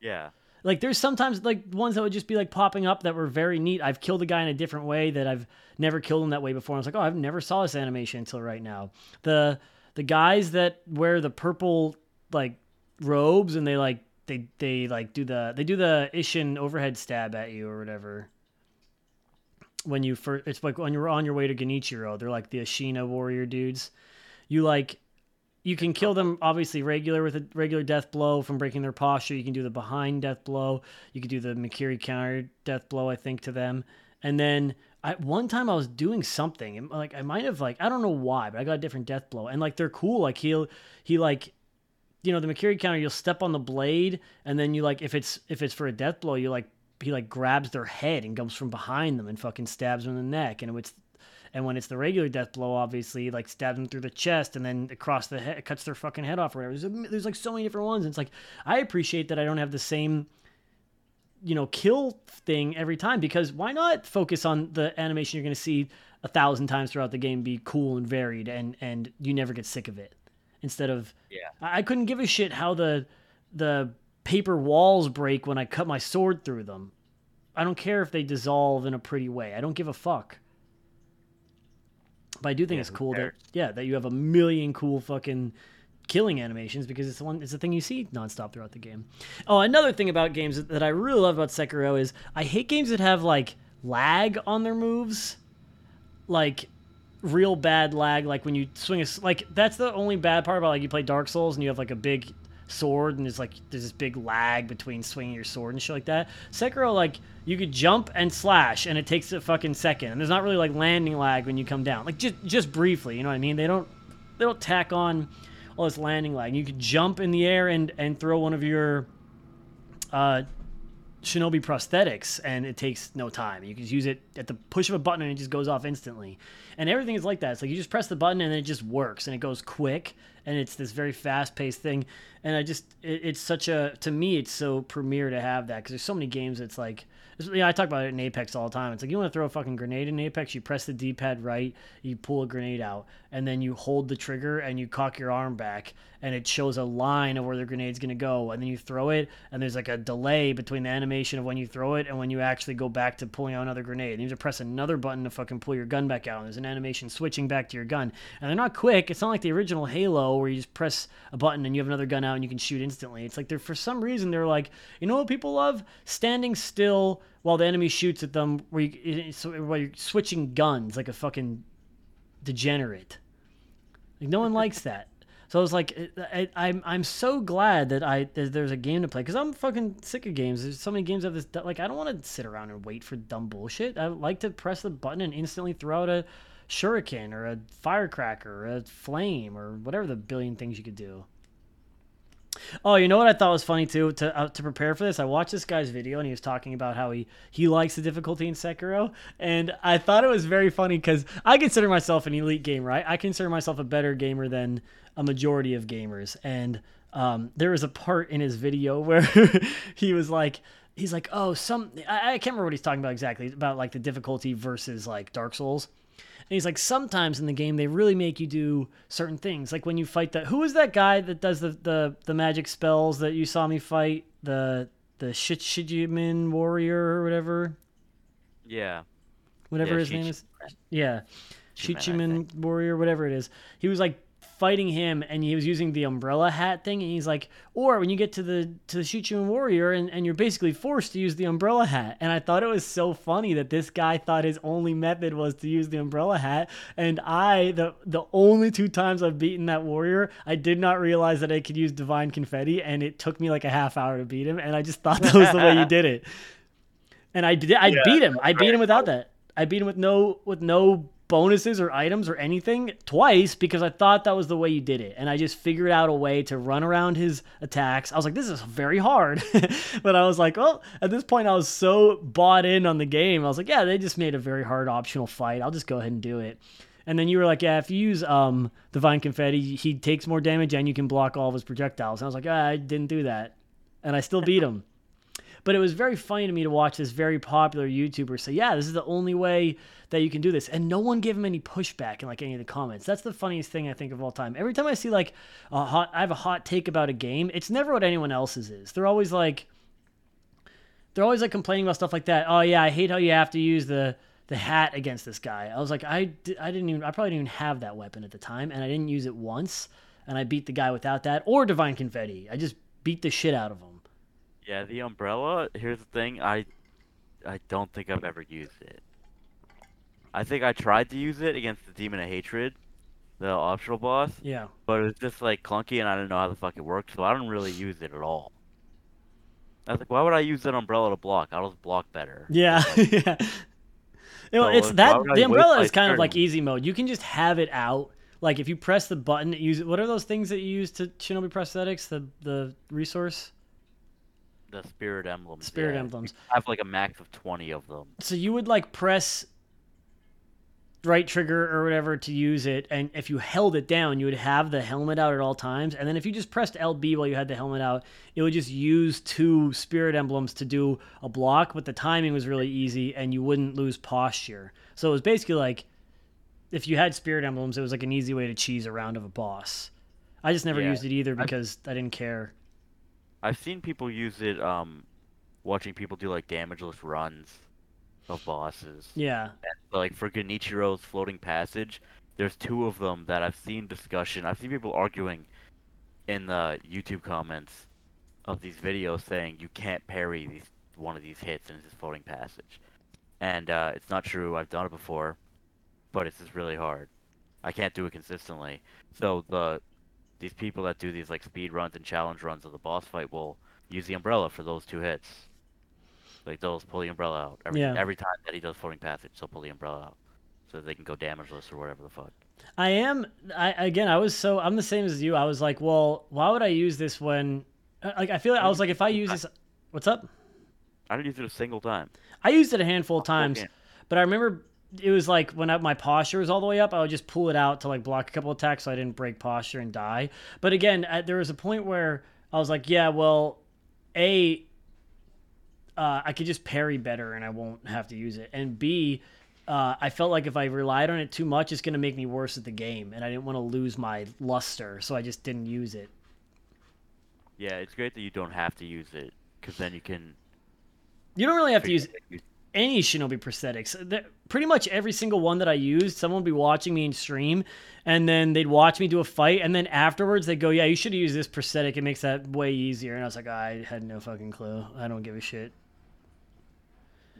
Yeah. Like there's sometimes like ones that would just be like popping up that were very neat. I've killed a guy in a different way that I've never killed him that way before. I was like, oh, I've never saw this animation until right now. The the guys that wear the purple like robes and they like they they like do the they do the Ishin overhead stab at you or whatever. When you first, it's like when you're on your way to Genichiro, they're like the Ashina warrior dudes. You like you can kill them obviously regular with a regular death blow from breaking their posture. You can do the behind death blow. You can do the Mikiri counter death blow, I think, to them. And then I one time I was doing something, and like I might have like I don't know why, but I got a different death blow, and like they're cool. Like he'll he like you know the Mikiri counter, you'll step on the blade, and then you like if it's if it's for a death blow, you like he like grabs their head and comes from behind them and fucking stabs them in the neck, and it's and when it's the regular death blow, obviously, like stabs them through the chest and then across the head, cuts their fucking head off or whatever. There's, there's like so many different ones. And it's like, I appreciate that I don't have the same, you know, kill thing every time because why not focus on the animation you're going to see a thousand times throughout the game be cool and varied and, and you never get sick of it instead of, Yeah. I I couldn't give a shit how the, the paper walls break when I cut my sword through them. I don't care if they dissolve in a pretty way. I don't give a fuck. But I do think Yeah, it's cool that yeah that you have a million cool fucking killing animations because it's the one it's the thing you see nonstop throughout the game. Oh, another thing about games that I really love about Sekiro is I hate games that have like lag on their moves, like real bad lag. Like when you swing a like that's the only bad part about like you play Dark Souls and you have like a big sword and there's like there's this big lag between swinging your sword and shit like that. Sekiro like you could jump and slash and it takes a fucking second and there's not really like landing lag when you come down. Like just just briefly, you know what I mean? They don't they don't tack on all this landing lag. You could jump in the air and and throw one of your uh Shinobi prosthetics, and it takes no time. You can use it at the push of a button, and it just goes off instantly. And everything is like that. It's like you just press the button, and it just works, and it goes quick, and it's this very fast-paced thing. And I just, it, it's such a, to me, it's so premier to have that because there's so many games. It's like, Yeah, I talk about it in Apex all the time. It's like you want to throw a fucking grenade in Apex, you press the D-pad right, you pull a grenade out, and then you hold the trigger and you cock your arm back, and it shows a line of where the grenade's gonna go, and then you throw it, and there's like a delay between the animation of when you throw it and when you actually go back to pulling out another grenade. And you have to press another button to fucking pull your gun back out. And there's an animation switching back to your gun, and they're not quick. It's not like the original Halo where you just press a button and you have another gun out and you can shoot instantly. It's like they're for some reason they're like, you know what people love? Standing still while the enemy shoots at them, where you while you're switching guns like a fucking degenerate. Like no one likes that. So I was like, I, I'm I'm so glad that I that there's a game to play because I'm fucking sick of games. There's so many games of this. Like I don't want to sit around and wait for dumb bullshit. I like to press the button and instantly throw out a shuriken or a firecracker or a flame or whatever the billion things you could do. Oh, you know what I thought was funny too to uh, to prepare for this. I watched this guy's video and he was talking about how he he likes the difficulty in Sekiro, and I thought it was very funny because I consider myself an elite gamer. Right? I consider myself a better gamer than a majority of gamers, and um, there was a part in his video where he was like. He's like, oh, some I, I can't remember what he's talking about exactly about like the difficulty versus like Dark Souls he's like, sometimes in the game they really make you do certain things, like when you fight that. Who is that guy that does the the, the magic spells that you saw me fight? The the Shichimen warrior or whatever. Yeah. Whatever yeah, his name is. Yeah. Shichimen warrior, whatever it is. He was like fighting him and he was using the umbrella hat thing and he's like or when you get to the to the Shichimen warrior and, and you're basically forced to use the umbrella hat. And i thought it was so funny that this guy thought his only method was to use the umbrella hat. And i the the only two times i've beaten that warrior i did not realize that i could use divine confetti and it took me like a half hour to beat him. And i just thought that was the way you did it. And i did i yeah, beat him. i beat him without that. I beat him with no with no bonuses or items or anything twice because I thought that was the way you did it. And I just figured out a way to run around his attacks. I was like, this is very hard. but I was like, well, at this point, I was so bought in on the game. I was like, yeah, they just made a very hard optional fight. I'll just go ahead and do it. And then you were like, yeah, if you use um, Divine Confetti, he takes more damage and you can block all of his projectiles. And I was like, ah, I didn't do that. And I still beat him. But it was very funny to me to watch this very popular YouTuber say, "Yeah, this is the only way that you can do this," and no one gave him any pushback in like any of the comments. That's the funniest thing I think of all time. Every time I see like a hot, I have a hot take about a game, it's never what anyone else's is. They're always like, they're always like complaining about stuff like that. Oh yeah, I hate how you have to use the the hat against this guy. I was like, I, I didn't even, I probably didn't even have that weapon at the time, and I didn't use it once, and I beat the guy without that or divine confetti. I just beat the shit out of him. Yeah, the umbrella. Here's the thing. I, I don't think I've ever used it. I think I tried to use it against the Demon of Hatred, the optional boss. Yeah. But it was just like clunky, and I didn't know how the fuck it worked, so I don't really use it at all. I was like, why would I use that umbrella to block? I'll just block better. Yeah. yeah. So it's that the umbrella is kind of like easy mode. You can just have it out. Like if you press the button, it use what are those things that you use to Shinobi prosthetics? The the resource the spirit emblems. Spirit yeah. emblems. I have like a max of twenty of them. So you would like press right trigger or whatever to use it, and if you held it down, you would have the helmet out at all times. And then if you just pressed LB while you had the helmet out, it would just use two spirit emblems to do a block. But the timing was really easy, and you wouldn't lose posture. So it was basically like if you had spirit emblems, it was like an easy way to cheese a round of a boss. I just never yeah. used it either because I, I didn't care. I've seen people use it um watching people do like damageless runs of bosses. Yeah. And, like for Genichiro's floating passage, there's two of them that I've seen discussion. I've seen people arguing in the YouTube comments of these videos saying you can't parry these one of these hits in this floating passage. And uh, it's not true. I've done it before, but it's just really hard. I can't do it consistently. So the these people that do these like speed runs and challenge runs of the boss fight will use the umbrella for those two hits. Like they'll pull the umbrella out every yeah. every time that he does floating passage. They'll pull the umbrella out so they can go damageless or whatever the fuck. I am. I again. I was so. I'm the same as you. I was like, well, why would I use this when? Uh, like, I feel like I was like, if I use this, what's up? I didn't use it a single time. I used it a handful of times, but I remember it was like when I, my posture was all the way up, I would just pull it out to like block a couple attacks so I didn't break posture and die. But again, there was a point where I was like, yeah, well, a uh, I could just parry better and I won't have to use it. And B, uh, I felt like if I relied on it too much, it's going to make me worse at the game, and I didn't want to lose my luster, so I just didn't use it. Yeah, it's great that you don't have to use it because then you can. You don't really have to use use. Any Shinobi prosthetics. The- Pretty much every single one that I used, someone would be watching me in stream, and then they'd watch me do a fight, and then afterwards they'd go, "Yeah, you should use this prosthetic. It makes that way easier." And I was like, "I had no fucking clue. I don't give a shit."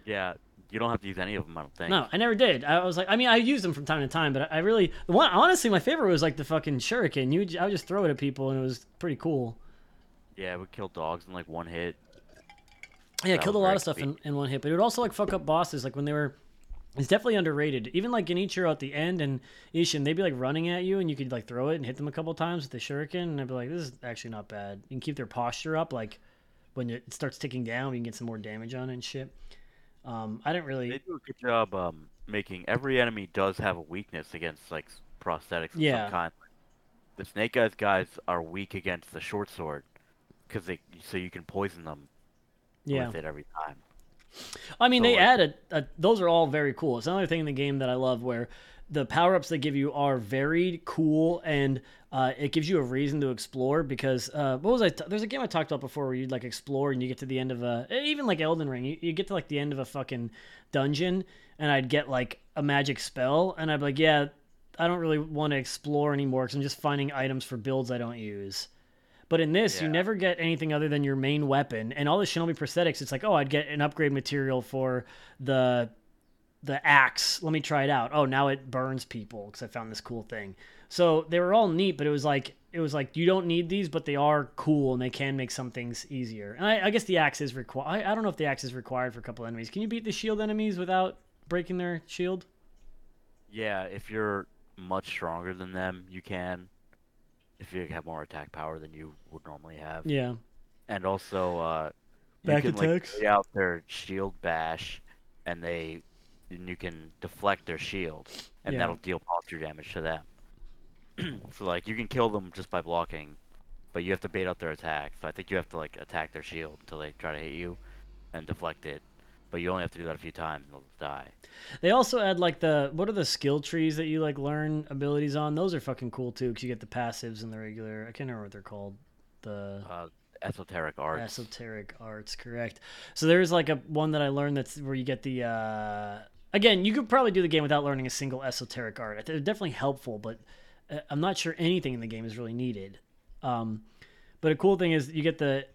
Yeah, you don't have to use any of them. I don't think. No, I never did. I was like, I mean, I used them from time to time, but I really, the one honestly, my favorite was like the fucking shuriken. You, I would just throw it at people, and it was pretty cool. Yeah, we kill dogs in like one hit. Yeah, killed a lot of stuff in, in one hit, but it would also like fuck up bosses. Like when they were, it's definitely underrated. Even like Genichiro at the end and Ishin, they'd be like running at you, and you could like throw it and hit them a couple times with the shuriken, and I'd be like, this is actually not bad. You can keep their posture up, like when it starts ticking down, you can get some more damage on it and shit. Um, I didn't really. They do a good job um, making every enemy does have a weakness against like prosthetics of Yeah. some kind. The Snake Eyes guys are weak against the short sword because they so you can poison them yeah. with it every time. I mean, So, they like- added. A, those are all very cool. It's another thing in the game that I love, where the power ups they give you are very cool, and uh, it gives you a reason to explore. Because uh, what was I? T- There's a game I talked about before where you'd like explore, and you get to the end of a even like Elden Ring. You, you get to like the end of a fucking dungeon, and I'd get like a magic spell, and I'd be like, yeah, I don't really want to explore anymore because I'm just finding items for builds I don't use. But in this, you never get anything other than your main weapon, and all the Shinobi prosthetics. It's like, oh, I'd get an upgrade material for the the axe. Let me try it out. Oh, now it burns people because I found this cool thing. So they were all neat, but it was like it was like you don't need these, but they are cool and they can make some things easier. And I, I guess the axe is required. I, I don't know if the axe is required for a couple enemies. Can you beat the shield enemies without breaking their shield? Yeah, if you're much stronger than them, you can. If you have more attack power than you would normally have, Yeah. and also uh, you can attacks? like lay out their shield bash, and they and you can deflect their shield, and Yeah. that'll deal posture damage to them. so like you can kill them just by blocking, but you have to bait out their attack. So I think you have to like attack their shield until they try to hit you, and deflect it. But you only have to do that a few times, and they'll die. They also add like the what are the skill trees that you like learn abilities on? Those are fucking cool too because you get the passives and the regular. I can't remember what they're called. The Uh, esoteric arts. esoteric arts, correct? So there's like a one that I learned that's where you get the. uh Again, you could probably do the game without learning a single esoteric art. They're definitely helpful, but uh, I'm not sure anything in the game is really needed. Um, but a cool thing is you get the.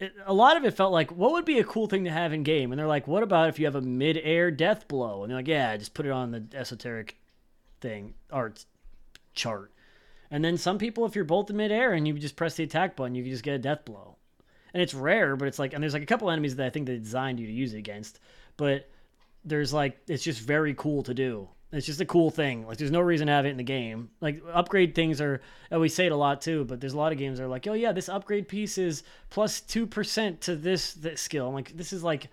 It, a lot of it felt like what would be a cool thing to have in game, and they're like, "What about if you have a mid-air death blow?" And they're like, "Yeah, just put it on the esoteric thing art chart." And then some people, if you're both in midair and you just press the attack button, you can just get a death blow. And it's rare, but it's like, and there's like a couple enemies that I think they designed you to use it against. But there's like, it's just very cool to do. It's just a cool thing. Like, there's no reason to have it in the game. Like, upgrade things are, and we say it a lot too, but there's a lot of games that are like, oh yeah, this upgrade piece is plus 2% to this, this skill. I'm like, this is like,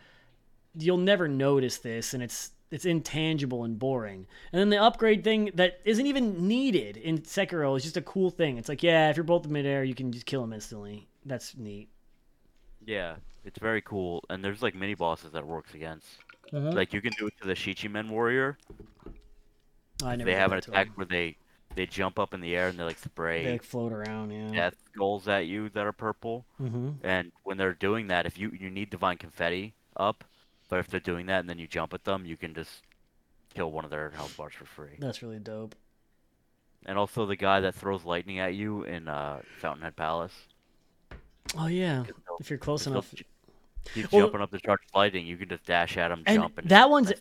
you'll never notice this and it's it's intangible and boring. And then the upgrade thing that isn't even needed in Sekiro is just a cool thing. It's like, yeah, if you're both in midair, you can just kill them instantly. That's neat. Yeah, it's very cool, and there's like mini bosses that works against. Uh-huh. Like you can do it to the Shichimen warrior. They have an attack 'em. they they jump up in the air and they like spray They like, float around, yeah. death skulls at you that are purple. hmm And when they're doing that, if you you need divine confetti up, but if they're doing that and then you jump at them, you can just kill one of their health bars for free. That's really dope. And also the guy that throws lightning at you in uh, Fountainhead Palace. Oh yeah if you're close enough. Keep Well- jumping up to charge lightning. You can just dash at him, jump, and that one's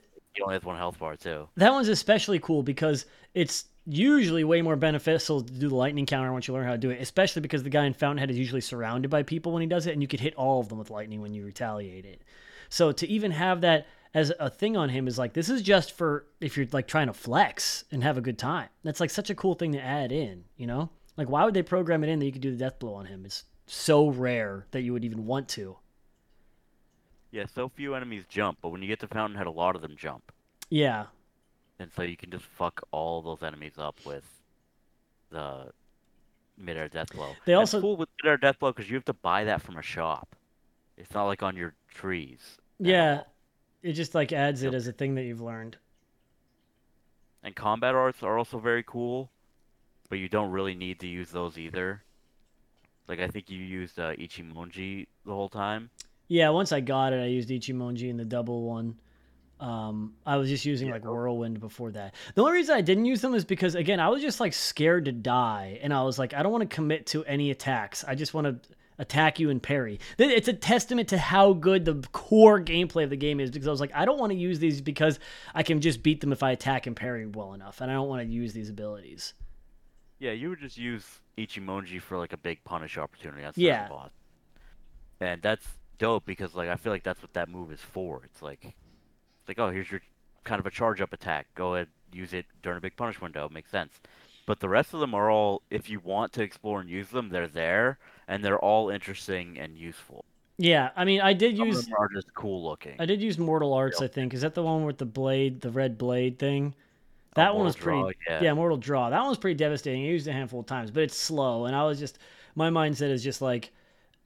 only has one health bar too. that one's especially cool because it's usually way more beneficial to do the lightning counter once you learn how to do it, especially because the guy in Fountainhead is usually surrounded by people when he does it, and you could hit all of them with lightning when you retaliate it. So to even have that as a thing on him is like this is just for if you're like trying to flex and have a good time. That's like such a cool thing to add in, you know? Like why would they program it in that you could do the death blow on him? It's so rare that you would even want to. Yeah, so few enemies jump, but when you get to Fountainhead, a lot of them jump. Yeah. And so you can just fuck all those enemies up with the midair death blow. They That's also- cool with midair death blow because you have to buy that from a shop. It's not like on your trees. Yeah, it just like adds it as a thing that you've learned. And combat arts are also very cool, but you don't really need to use those either. Like I think you used uh, Ichimonji the whole time. Yeah, once I got it, I used Ichimonji in the double one. Um, I was just using Yeah, like. Whirlwind before that. The only reason I didn't use them is because again, I was just like scared to die, and I was like, I don't want to commit to any attacks. I just want to attack you and parry. It's a testament to how good the core gameplay of the game is because I was like, I don't want to use these because I can just beat them if I attack and parry well enough, and I don't want to use these abilities. Yeah, you would just use Ichimonji for like a big punish opportunity on Yeah. And that's dope because like I feel like that's what that move is for. It's like it's like oh here's your kind of a charge up attack. Go ahead, use it during a big punish window. Makes sense. But the rest of them are all if you want to explore and use them, they're there and they're all interesting and useful. Yeah, I mean, I did Some use of them are just cool looking. I did use Mortal Arts. I think is that the one with the blade, the red blade thing. Oh, that one was pretty. Draw, yeah. yeah. Mortal Draw. That one was pretty devastating. I used it a handful of times, but it's slow, and I was just my mindset is just like,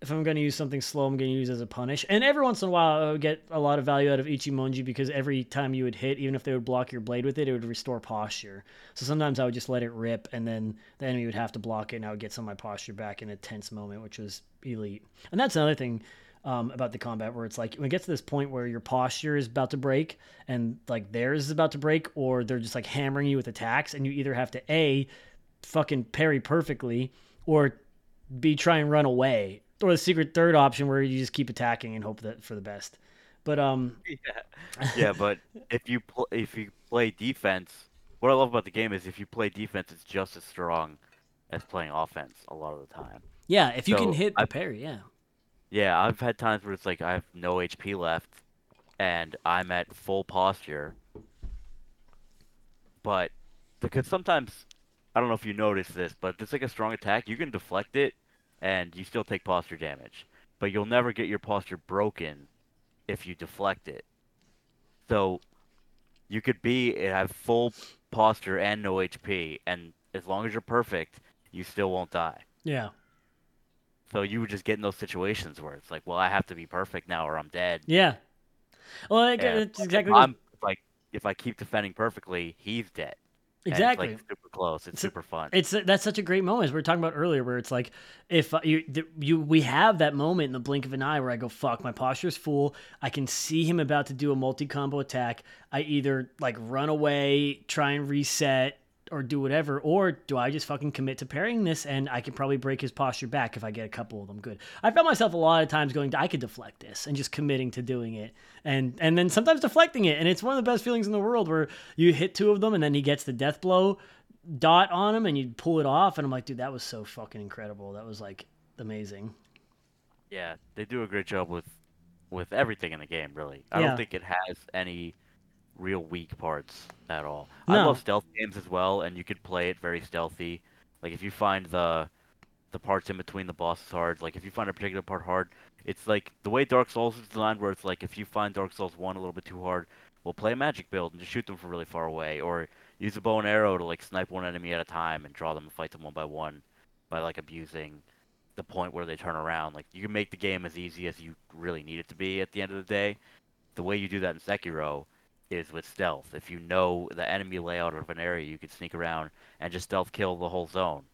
if I'm going to use something slow, I'm going to use as a punish. And every once in a while, I would get a lot of value out of Ichimonji because every time you would hit, even if they would block your blade with it, it would restore posture. So sometimes I would just let it rip, and then the enemy would have to block it, and I would get some of my posture back in a tense moment, which was elite. And that's another thing um, about the combat where it's like when it gets to this point where your posture is about to break and like theirs is about to break, or they're just like hammering you with attacks, and you either have to a fucking parry perfectly or b try and run away, or the secret third option where you just keep attacking and hope that for the best. But um, yeah. yeah, but if you pl- if you play defense, what I love about the game is if you play defense, it's just as strong as playing offense a lot of the time. yeah, if you can So, hit the parry, yeah, Yeah, I've had times where it's like I have no HP left, and I'm at full posture. But because sometimes I don't know if you notice this, but if it's like a strong attack, you can deflect it, and you still take posture damage. But you'll never get your posture broken if you deflect it. So you could be have full posture and no HP, and as long as you're perfect, you still won't die. yeah, So you would just get in those situations where it's like, well, I have to be perfect now, or I'm dead. yeah. Well, like, it's exactly I'm like, if I keep defending perfectly, he's dead. Exactly. It's like super close. It's So- super fun. It's that's such a great moment as we were talking about earlier, where it's like if you you we have that moment in the blink of an eye where I go fuck my posture's full. I can see him about to do a multi combo attack. I either like run away, try and reset, or do whatever, or do I just fucking commit to parrying this and I can probably break his posture back if I get a couple of them good. I found myself a lot of times going, I could deflect this and just committing to doing it, and and then sometimes deflecting it, and it's one of the best feelings in the world where you hit two of them and then he gets the death blow dot on him and you pull it off and I'm like, dude, that was so fucking incredible. That was like amazing. yeah, they do a great job with with everything in the game. Really, I Yeah. don't think it has any real weak parts at all. No. I love stealth games as well, and you could play it very stealthy. Like if you find the the parts in between the bosses hard, like if you find a particular part hard, it's like the way Dark Souls is designed, where it's like if you find Dark Souls one a little bit too hard, we'll play a magic build and just shoot them from really far away, or use a bow and arrow to like snipe one enemy at a time and draw them and fight them one by one by like abusing the point where they turn around. Like you can make the game as easy as you really need it to be at the end of the day. The way you do that in Sekiro is with stealth. If you know the enemy layout of an area, you can sneak around and just stealth kill the whole zone.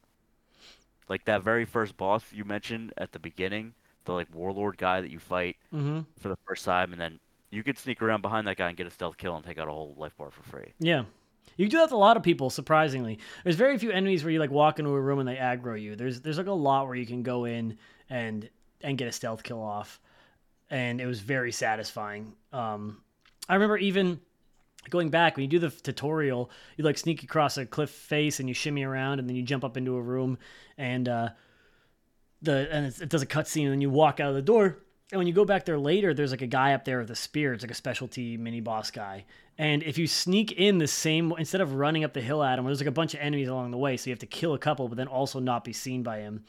Like that very first boss you mentioned at the beginning, the like warlord guy that you fight Mm-hmm. for the first time, and then you could sneak around behind that guy and get a stealth kill and take out a whole life bar for free. Yeah. You do that with a lot of people, surprisingly. There's very few enemies where you like walk into a room and they aggro you. There's there's like a lot where you can go in and and get a stealth kill off. And it was very satisfying. Um I remember even going back when you do the tutorial, you like sneak across a cliff face and you shimmy around and then you jump up into a room and uh the and it does a cutscene and you walk out of the door. And when you go back there later there's like a guy up there with a spear. It's like a specialty mini boss guy. And if you sneak in the same instead of running up the hill at him there's like a bunch of enemies along the way so you have to kill a couple but then also not be seen by him.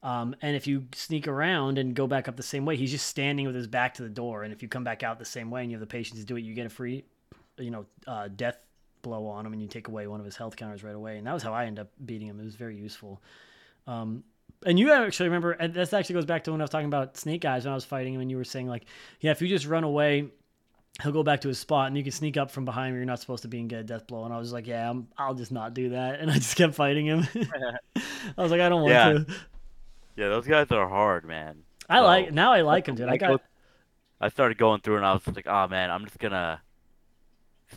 Um, and if you sneak around and go back up the same way he's just standing with his back to the door. And if you come back out the same way and you have the patience to do it you get a free you know uh, death blow on him and you take away one of his health counters right away and that was how i ended up beating him it was very useful um, And you actually remember, and this actually goes back to when I was talking about Snake Eyes when I was fighting him, and you were saying like, yeah, if you just run away, he'll go back to his spot, and you can sneak up from behind where you're not supposed to be and get a death blow. And I was like, yeah, I'm, I'll just not do that, and I just kept fighting him. I was like, I don't want Yeah. to. Yeah, those guys are hard, man. I So, like now. I like him, dude. I got I started going through and I was like, oh man, I'm just gonna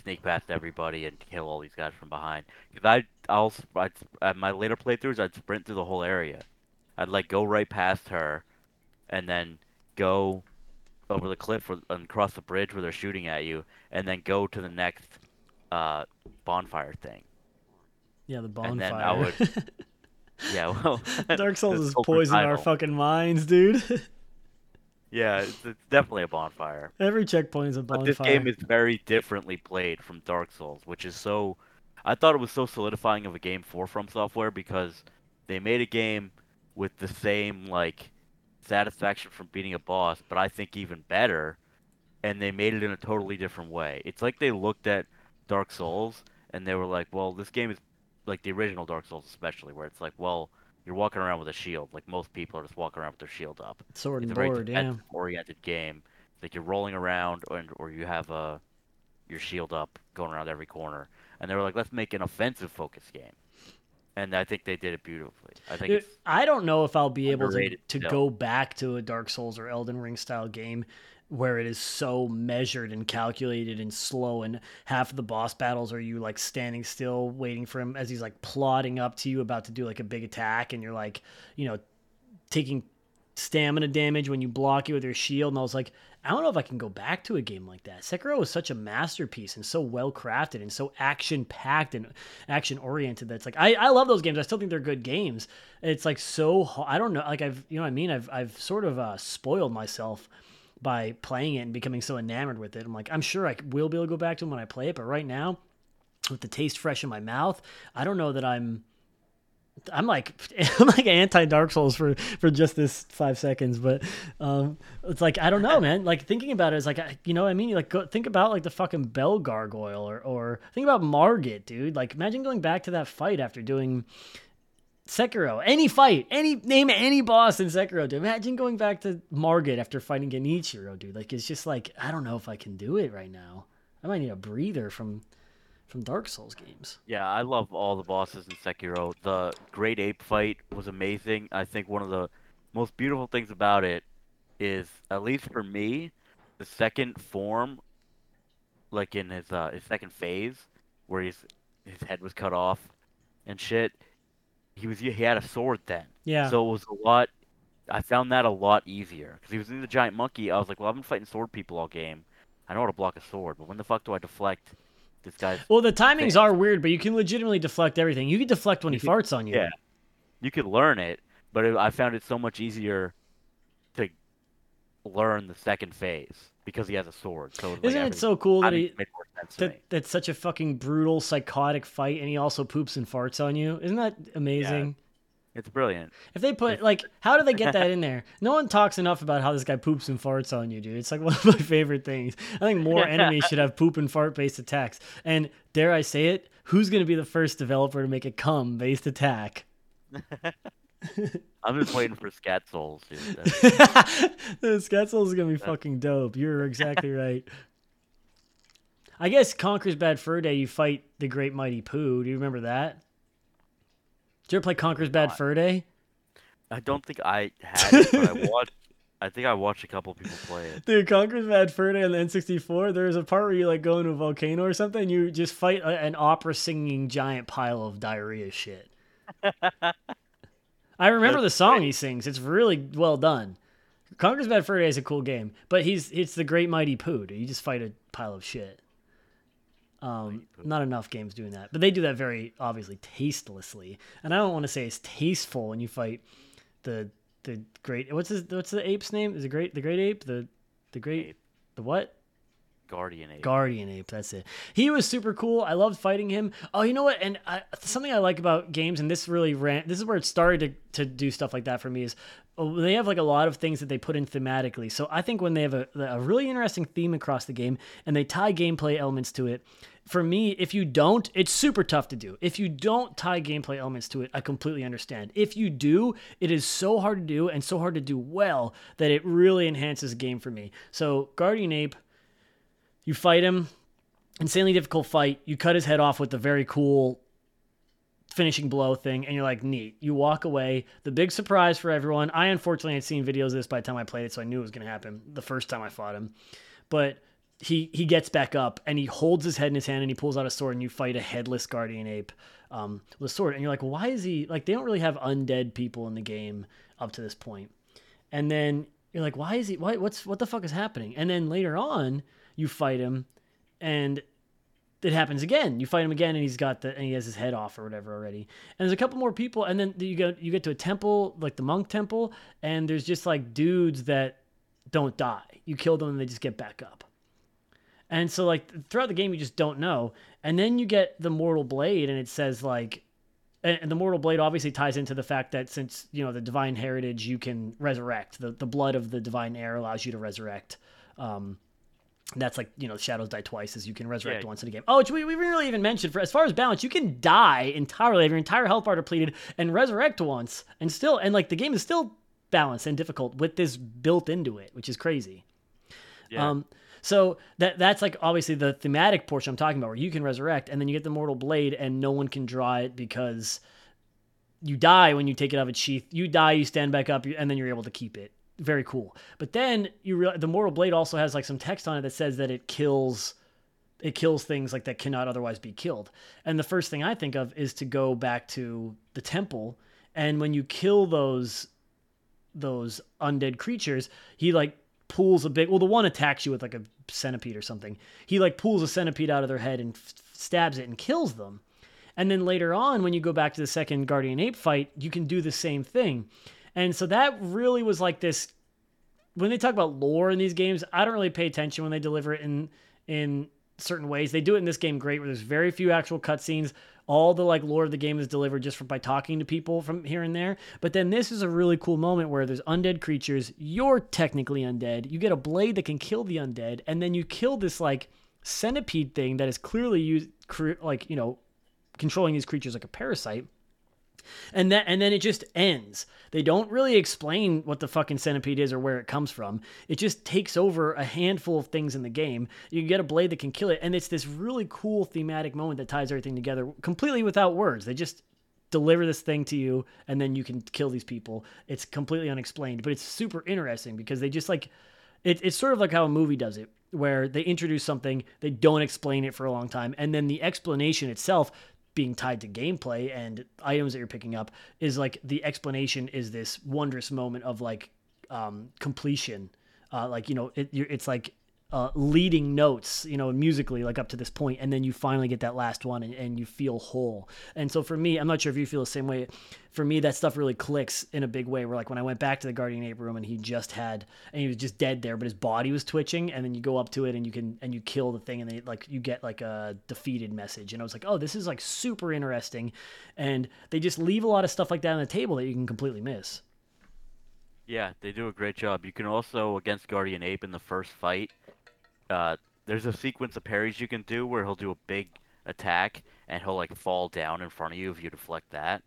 sneak past everybody and kill all these guys from behind. Cause I, I'll, I'd, at my later playthroughs, I'd sprint through the whole area. I'd like go right past her, and then go over the cliff or, and cross the bridge where they're shooting at you, and then go to the next uh, bonfire thing. yeah the bonfire. And then I would- Yeah, well, Dark Souls is poisoning our fucking minds, dude. Yeah, it's, it's definitely a bonfire. Every checkpoint is a bonfire. But this game is very differently played from Dark Souls, which is so. I thought it was so solidifying of a game for From Software because they made a game with the same like satisfaction from beating a boss, but I think even better, and they made it in a totally different way. It's like they looked at Dark Souls and they were like, "Well, this game is like the original Dark Souls, especially where it's like, well, you're walking around with a shield. Like most people are just walking around with their shield up." sword it's and a very board. Yeah. oriented game. Like you're rolling around or, or you have a your shield up going around every corner. And they were like, let's make an offensive focus game. And I think they did it beautifully. I think Dude, I don't know if I'll be able to, to go back to a Dark Souls or Elden Ring style game where it is so measured and calculated and slow and half of the boss battles are you like standing still waiting for him as he's like plodding up to you about to do like a big attack and you're like you know taking stamina damage when you block it with your shield and I was like I don't know if I can go back to a game like that. Sekiro was such a masterpiece and so well crafted and so action packed and action oriented that it's like I, I love those games. I still think they're good games. It's like so I don't know like I've you know what I mean I've I've sort of uh, spoiled myself by playing it and becoming so enamored with it. I'm like I'm sure I will be able to go back to them when I play it, but right now with the taste fresh in my mouth, I don't know that I'm I'm like I'm like anti Dark Souls for for just this five seconds, but um, it's like I don't know, man. Like thinking about it is like you know what I mean. Like go, think about like the fucking Bell Gargoyle or or think about Margit, dude. Like imagine going back to that fight after doing Sekiro. Any fight, any name any boss in Sekiro. Dude. Imagine going back to Margit after fighting Genichiro, dude. Like it's just like I don't know if I can do it right now. I might need a breather from from Dark Souls games. yeah, I love all the bosses in Sekiro. The Great Ape fight was amazing. I think one of the most beautiful things about it is, at least for me, the second form, like in his uh, his second phase, where he's his head was cut off and shit. He was he had a sword then. Yeah. So it was a lot. I found that a lot easier because he was in the giant monkey. I was like, well, I've been fighting sword people all game. I know how to block a sword, but when the fuck do I deflect this guy's? Well, the timings things. are weird, but you can legitimately deflect everything. You can deflect when he can- farts on you. Yeah, you could learn it, but it, I found it so much easier learn the second phase because he has a sword. So Isn't it so cool that he made more sense that that's such a fucking brutal, psychotic fight, and he also poops and farts on you? Isn't that amazing? It's brilliant. If they put like, how do they get that in there? No one talks enough about how this guy poops and farts on you, dude. It's like one of my favorite things. I think more enemies should have poop and fart based attacks. And dare I say it, who's going to be the first developer to make a cum based attack? I'm just waiting for Scat Souls. Dude. That's- is gonna be fucking dope. You're exactly right. I guess Conker's Bad Fur Day. You fight the Great Mighty Poo. Do you remember that? Did you ever play Conker's Bad. Fur Day? I don't think I had it, but I watched. I think I watched a couple people play it. Dude, Conker's Bad Fur Day on the N64. There's a part where you like go into a volcano or something. And you just fight a, an opera singing giant pile of diarrhea shit. I remember the song he sings. It's really well done. Conker's Bad Fur Day is a cool game, but he's it's the Great Mighty Poo. You just fight a pile of shit. Um, not enough games doing that, but they do that very obviously tastelessly. And I don't want to say it's tasteful when you fight the the great what's his what's the ape's name? Is it great the great ape the the great Ape. the what? Guardian Ape. Guardian Ape, that's it. He was super cool. I loved fighting him. Oh, you know what? And I, something I like about games, and this really ran. This is where it started to, to do stuff like that for me. Is oh, they have like a lot of things that they put in thematically. So I think when they have a, a really interesting theme across the game and they tie gameplay elements to it, for me, if you don't, it's super tough to do. If you don't tie gameplay elements to it, I completely understand. If you do, it is so hard to do and so hard to do well that it really enhances the game for me. So Guardian Ape you fight him, insanely difficult fight. You cut his head off with the very cool finishing blow thing, and you're like, neat. You walk away. The big surprise for everyone. I unfortunately had seen videos of this by the time I played it, so I knew it was going to happen the first time I fought him. But he he gets back up and he holds his head in his hand and he pulls out a sword and you fight a headless guardian ape um, with a sword and you're like why is he like they don't really have undead people in the game up to this point. point and then you're like why is he why what's what the fuck is happening and then later on you fight him, and it happens again. You fight him again, and he's got the and he has his head off or whatever already. And there's a couple more people, and then you go you get to a temple like the monk temple, and there's just like dudes that don't die. You kill them, and they just get back up. And so like throughout the game, you just don't know. And then you get the mortal blade, and it says like. And the mortal blade obviously ties into the fact that since you know the divine heritage, you can resurrect. the The blood of the divine heir allows you to resurrect. Um, that's like you know shadows die twice as you can resurrect yeah. once in a game oh we, we really even mentioned for as far as balance you can die entirely have your entire health bar depleted and resurrect once and still and like the game is still balanced and difficult with this built into it which is crazy yeah. um so that that's like obviously the thematic portion i'm talking about where you can resurrect and then you get the mortal blade and no one can draw it because you die when you take it out of its sheath you die you stand back up and then you're able to keep it very cool. But then you realize the Mortal Blade also has like some text on it that says that it kills it kills things like that cannot otherwise be killed. And the first thing I think of is to go back to the temple and when you kill those those undead creatures, he like pulls a big well the one attacks you with like a centipede or something. He like pulls a centipede out of their head and f- stabs it and kills them. And then later on when you go back to the second guardian ape fight, you can do the same thing. And so that really was like this when they talk about lore in these games, I don't really pay attention when they deliver it in in certain ways. They do it in this game great where there's very few actual cutscenes. All the like lore of the game is delivered just from by talking to people from here and there. But then this is a really cool moment where there's undead creatures. You're technically undead. You get a blade that can kill the undead, and then you kill this like centipede thing that is clearly used like you know controlling these creatures like a parasite and then and then it just ends. They don't really explain what the fucking centipede is or where it comes from. It just takes over a handful of things in the game. You get a blade that can kill it, and it's this really cool thematic moment that ties everything together completely without words. They just deliver this thing to you, and then you can kill these people. It's completely unexplained, but it's super interesting because they just like it, it's sort of like how a movie does it where they introduce something, they don't explain it for a long time, and then the explanation itself being tied to gameplay and items that you're picking up is like the explanation is this wondrous moment of like um, completion. Uh, like you know, it, it's like uh, leading notes, you know, musically, like up to this point, and then you finally get that last one, and, and you feel whole. And so for me, I'm not sure if you feel the same way. For me, that stuff really clicks in a big way. Where like when I went back to the Guardian Ape room, and he just had, and he was just dead there, but his body was twitching, and then you go up to it, and you can, and you kill the thing, and then like you get like a defeated message, and I was like, oh, this is like super interesting, and they just leave a lot of stuff like that on the table that you can completely miss. Yeah, they do a great job. You can also against Guardian Ape in the first fight uh, there's a sequence of parries you can do where he'll do a big attack and he'll like fall down in front of you if you deflect that.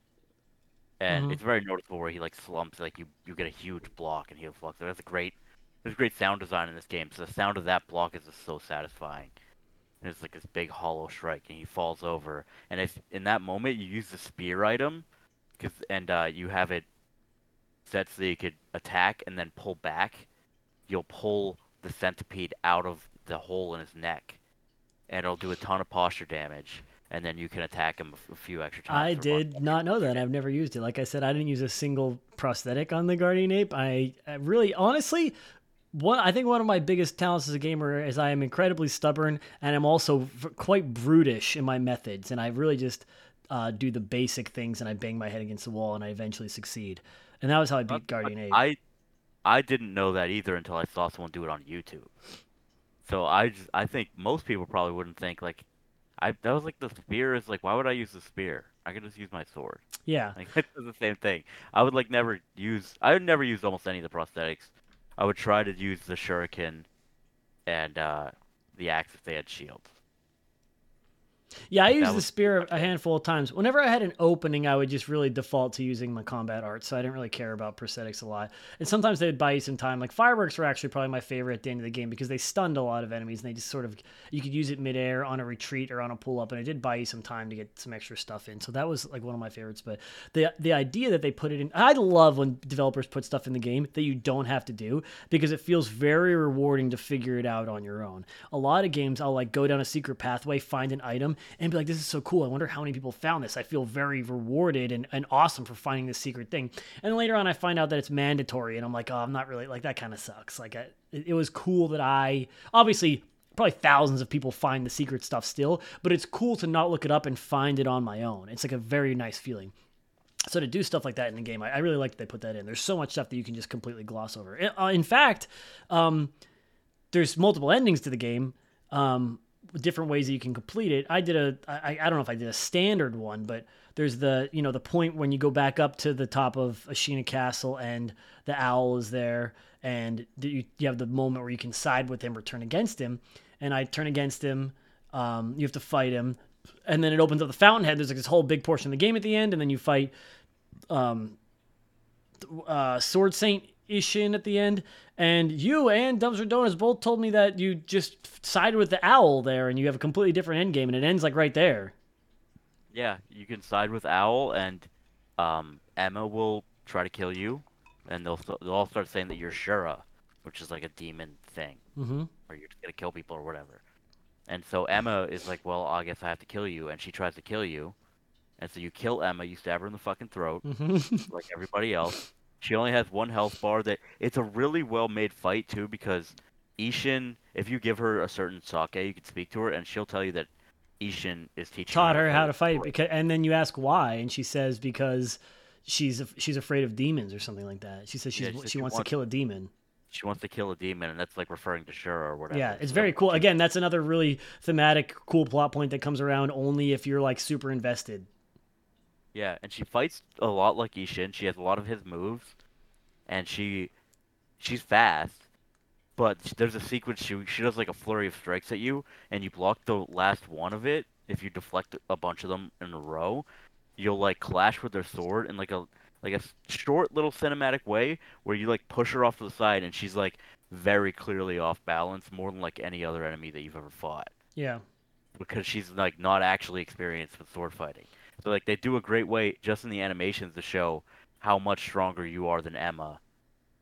And mm-hmm. it's very noticeable where he like slumps, like you you get a huge block and he'll deflects. That's a great there's great sound design in this game. So the sound of that block is just so satisfying. And it's like this big hollow strike, and he falls over. And if in that moment you use the spear item, cause, and uh, you have it set so you could attack and then pull back, you'll pull the centipede out of the hole in his neck, and it'll do a ton of posture damage. And then you can attack him a few extra times. I did not know that. I've never used it. Like I said, I didn't use a single prosthetic on the Guardian Ape. I, I really, honestly, one I think one of my biggest talents as a gamer is I am incredibly stubborn and I'm also quite brutish in my methods and I really just uh, do the basic things and I bang my head against the wall and I eventually succeed. And that was how I beat Guardian Ape. I I didn't know that either until I saw someone do it on YouTube. So I just I think most people probably wouldn't think like I that was like the spear is like why would I use the spear? I could just use my sword. Yeah. Like it's the same thing. I would like never use I would never use almost any of the prosthetics. I would try to use the shuriken and uh the axe if they had shields. Yeah, I used the spear a handful of times. Whenever I had an opening, I would just really default to using my combat art, so I didn't really care about prosthetics a lot. And sometimes they would buy you some time. Like fireworks were actually probably my favorite at the end of the game because they stunned a lot of enemies, and they just sort of you could use it midair on a retreat or on a pull up, and it did buy you some time to get some extra stuff in. So that was like one of my favorites. But the the idea that they put it in, I love when developers put stuff in the game that you don't have to do because it feels very rewarding to figure it out on your own. A lot of games, I'll like go down a secret pathway, find an item, and be like, "This is so cool! I wonder how many people found this." I feel very rewarded and, and awesome for finding this secret thing. And then later on, I find out that it's mandatory, and I'm like, "Oh, I'm not really like that. Kind of sucks." Like, I, it, was cool that I obviously probably thousands of people find the secret stuff still, but it's cool to not look it up and find it on my own. It's like a very nice feeling. So to do stuff like that in the game, I, I really like that they put that in. There's so much stuff that you can just completely gloss over. In- uh, in fact, um, there's multiple endings to the game, um, different ways that you can complete it. I did a, I, I don't know if I did a standard one, but there's the, you know, the point when you go back up to the top of Ashina Castle and the owl is there, and you, you have the moment where you can side with him or turn against him. And I turn against him. Um, you have to fight him, and then it opens up the fountainhead. There's like this whole big portion of the game at the end, and then you fight um, uh, Sword Saint Ishin at the end. And you and Dumpster Donuts both told me that you just sided with the owl there, and you have a completely different end game, and it ends like right there. Yeah, you can side with Owl, and um, Emma will try to kill you, and they'll they'll all start saying that you're Shura, which is like a demon thing, Mm-hmm. or you're just gonna kill people or whatever. And so Emma is like, well, I guess I have to kill you, and she tries to kill you, and so you kill Emma, you stab her in the fucking throat, Mm-hmm. like everybody else. She only has one health bar. That it's a really well made fight too, because Ishin, if you give her a certain sake, you can speak to her, and she'll tell you that Ishin is teaching Taught her how to fight, because, and then you ask why, and she says because she's she's afraid of demons or something like that. She says she's, Yeah, she she she wants to kill a demon. she wants to kill a demon, and that's like referring to Shura or whatever. Yeah, it's very cool. Again, that's another really thematic, cool plot point that comes around only if you're like super invested. Yeah, and she fights a lot like Ishin. She has a lot of his moves, and she she's fast. But there's a sequence she she does like a flurry of strikes at you, and you block the last one of it. If you deflect a bunch of them in a row, you'll like clash with their sword in like a like a short little cinematic way where you like push her off to the side, and she's like very clearly off balance, more than like any other enemy that you've ever fought Yeah. because she's like not actually experienced with sword fighting. So like they do a great way just in the animations to show how much stronger you are than Emma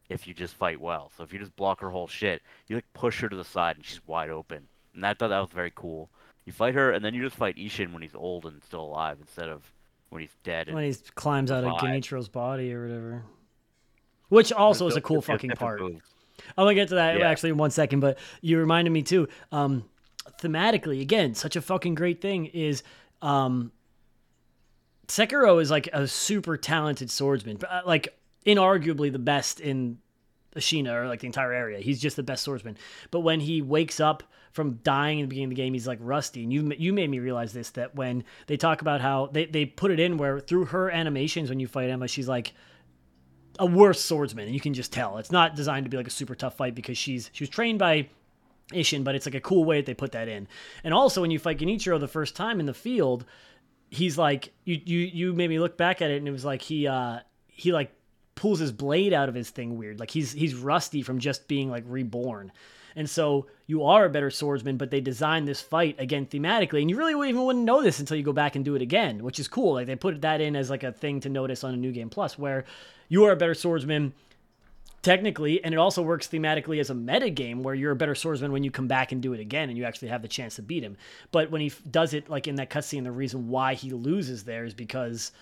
if you just fight well. So if you just block her whole shit, you like push her to the side and she's wide open. And I thought that was very cool. You fight her and then you just fight Ishin when he's old and still alive instead of when he's dead. When he climbs out of. Genichiro's body or whatever. Which also is a cool fucking part. moves. I'm gonna get to that Yeah. actually in one second, but you reminded me too. Um, thematically, again, such a fucking great thing is um, Sekiro is like a super talented swordsman, but, uh, like inarguably the best in Ashina or like the entire area. He's just the best swordsman. But when he wakes up from dying in the beginning of the game, he's like rusty. And you you made me realize this that when they talk about how they they put it in where through her animations when you fight Emma, she's like a worse swordsman, and you can just tell. It's not designed to be like a super tough fight because she's she was trained by Ishin, but it's like a cool way that they put that in. And also when you fight Genichiro the first time in the field, he's like you you you made me look back at it and it was like he uh he like pulls his blade out of his thing weird. Like he's he's rusty from just being like reborn. And so you are a better swordsman, but they designed this fight again thematically, and you really even wouldn't know this until you go back and do it again, which is cool. Like they put that in as like a thing to notice on a new game plus, where you are a better swordsman technically, and it also works thematically as a meta game where you're a better swordsman when you come back and do it again, and you actually have the chance to beat him. But when he f- does it like in that cutscene, the reason why he loses there is because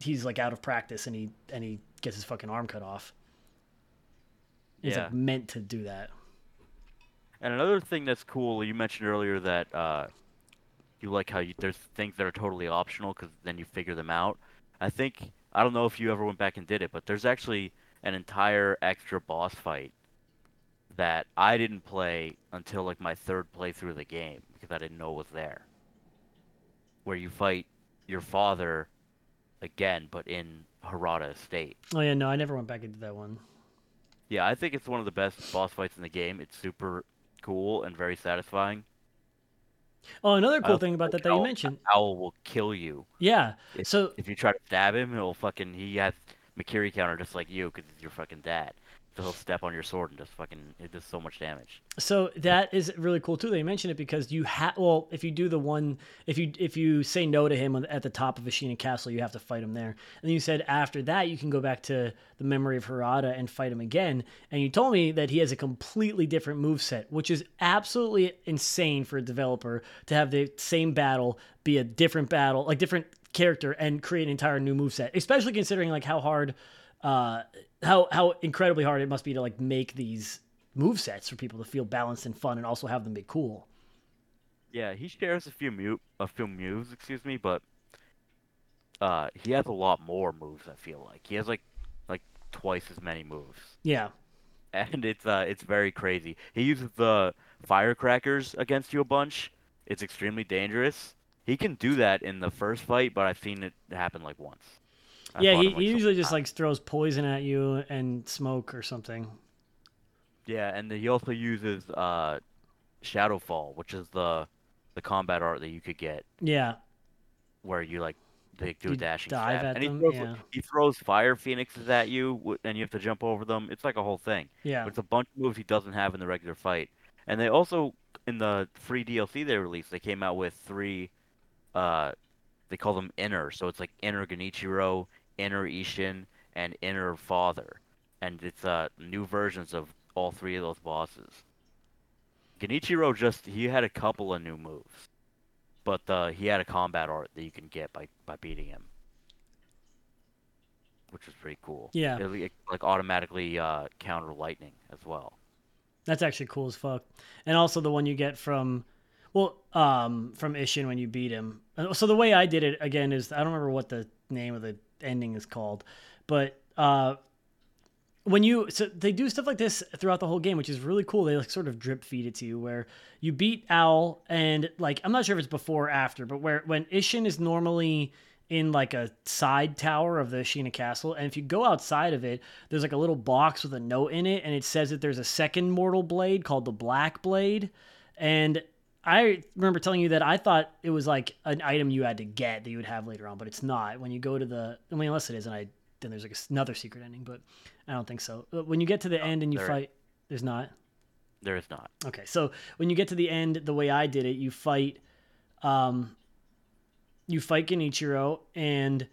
he's like out of practice and he and he gets his fucking arm cut off. It's Yeah. like meant to do that. And another thing that's cool, you mentioned earlier that uh, you like how you, there's things that are totally optional because then you figure them out. I think I don't know if you ever went back and did it, but there's actually an entire extra boss fight that I didn't play until like my third playthrough of the game because I didn't know it was there. Where you fight your father again, but in Harada Estate. Oh yeah, no, I never went back into that one. Yeah, I think it's one of the best boss fights in the game. It's super cool and very satisfying. Oh, another cool Uh, thing about that that you mentioned. Owl will kill you Yeah. if, So if you try to stab him. He'll fucking he has Mikiri counter just like you because he's your fucking dad. So he'll step on your sword and just fucking it does so much damage. So that is really cool too. They mention it because you have well, if you do the one, if you if you say no to him at the top of Ashina Castle, you have to fight him there. And you said after that you can go back to the Memory of Harada and fight him again. And you told me that he has a completely different move set, which is absolutely insane for a developer to have the same battle be a different battle, like different character, and create an entire new move set. Especially considering like how hard. Uh, how how incredibly hard it must be to like make these move sets for people to feel balanced and fun and also have them be cool. Yeah, he shares a few mu a few moves, excuse me, but uh, he has a lot more moves. I feel like he has like like twice as many moves, Yeah. and it's uh it's very crazy. He uses the firecrackers against you a bunch. It's extremely dangerous. He can do that in the first fight, but I've seen it happen like once. I yeah, he, like, he usually just like throws poison at you and smoke or something. Yeah, and he also uses uh, Shadowfall, which is the the combat art that you could get Yeah. where you like they do You a dashing dive stab. at and he them, throws yeah. he throws fire phoenixes at you, and you have to jump over them. It's like a whole thing. Yeah. But it's a bunch of moves he doesn't have in the regular fight. And they also in the free DLC they released, they came out with three. Uh, they call them inner, so it's like inner Genichiro, inner Ishin, and inner Father, and it's uh new versions of all three of those bosses. Genichiro just he had a couple of new moves, but uh, he had a combat art that you can get by by beating him, which was pretty cool. Yeah. it, it, like automatically uh, counter lightning as well. That's actually cool as fuck. And also the one you get from well, um from Ishin when you beat him. Uh, So the way I did it again is I don't remember what the name of the ending is called, but uh when you so they do stuff like this throughout the whole game, which is really cool. They like sort of drip feed it to you where you beat Owl and like I'm not sure if it's before or after, but where when Ishin is normally in like a side tower of the Ashina Castle, and if you go outside of it, there's like a little box with a note in it, and it says that there's a second mortal blade called the Black Blade, and I remember telling you that I thought it was like an item you had to get that you would have later on, but it's not. When you go to the, I mean, unless it is, and I then there's like another secret ending, but I don't think so. But When you get to the end and you there- fight, there's not. There is not. Okay, so when you get to the end, the way I did it, you fight, um, you fight Genichiro, and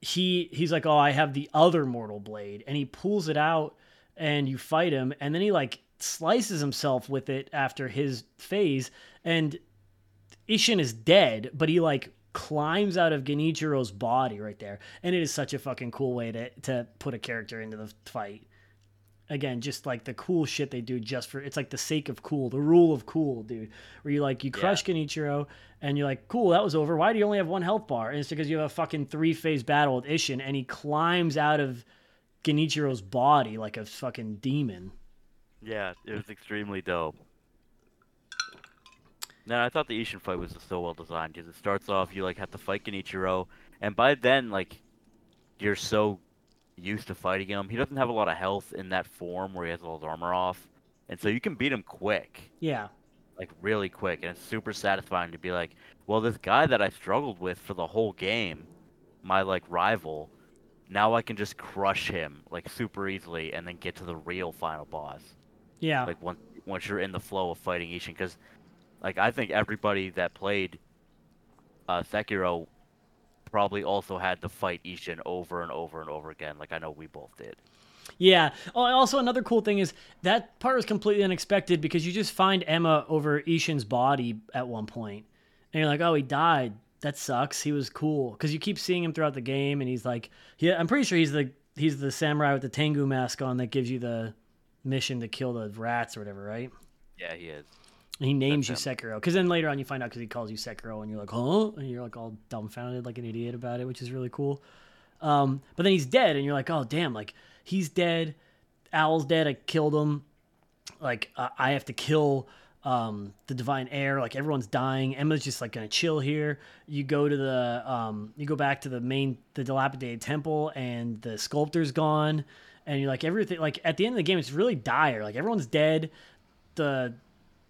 he he's like, oh, I have the other mortal blade, and he pulls it out, and you fight him, and then he like slices himself with it after his phase, and Ishin is dead, but he like climbs out of Genichiro's body right there, and it is such a fucking cool way to to put a character into the fight. Again just like the cool shit they do just for it's like the sake of cool the rule of cool dude. Where you like you crush Genichiro and you're like cool that was over. Why do you only have one health bar? And it's because you have a fucking three phase battle with Ishin and he climbs out of Genichiro's body like a fucking demon Yeah, it was extremely dope. Now I thought the Ishin fight was just so well designed because it starts off you like have to fight Genichiro, and by then like you're so used to fighting him. He doesn't have a lot of health in that form where he has all his armor off, and so you can beat him quick, yeah like really quick, and it's super satisfying to be like, well, this guy that I struggled with for the whole game, my like rival, now I can just crush him like super easily and then get to the real final boss yeah like once once you're in the flow of fighting Ishin, because like I think everybody that played uh, Sekiro probably also had to fight Ishin over and over and over again. Like I know we both did. Yeah. Oh, also another cool thing is that part was completely unexpected because you just find Emma over Ishin's body at one point, and you're like, "Oh, he died. That sucks. He was cool." Because you keep seeing him throughout the game, and he's like, "Yeah, I'm pretty sure he's the he's the samurai with the Tengu mask on that gives you the mission to kill the rats or whatever, right?" Yeah, he is. And he names you That's him. Sekiro. Because then later on you find out because he calls you Sekiro, and you're like, "Huh?" And you're like all dumbfounded, like an idiot about it, which is really cool. Um, but then he's dead, and you're like, "Oh, damn! Like he's dead. Owl's dead. I killed him." like uh, I have to kill um, the divine heir. Like everyone's dying. Emma's just like gonna chill here. You go to the um, you go back to the main the dilapidated temple, and the sculptor's gone. And you're like everything. Like at the end of the game, it's really dire. Like everyone's dead. The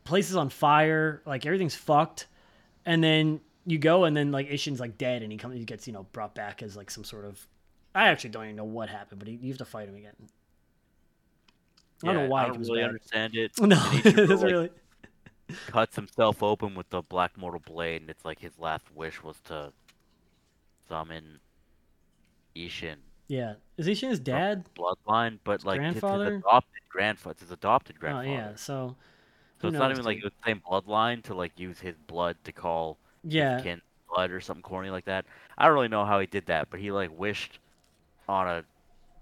place is on fire. Like everything's fucked. And then you go, and then like Ishin's like dead, and he comes. He gets you know brought back as like some sort of. I actually don't even know what happened, but he, you have to fight him again. I don't Yeah, know why I don't really back. understand it. No, it doesn't like, really. cuts himself open with the black mortal blade, and it's like his last wish was to summon Ishin Yeah, is Ishin his dad? bloodline, but like grandfather? his adopted grandfather. It's his adopted grandfather. Oh yeah, so so it's not knows, even like dude? the same bloodline to like use his blood to call yeah, his kin blood or something corny like that. I don't really know how he did that, but he like wished on a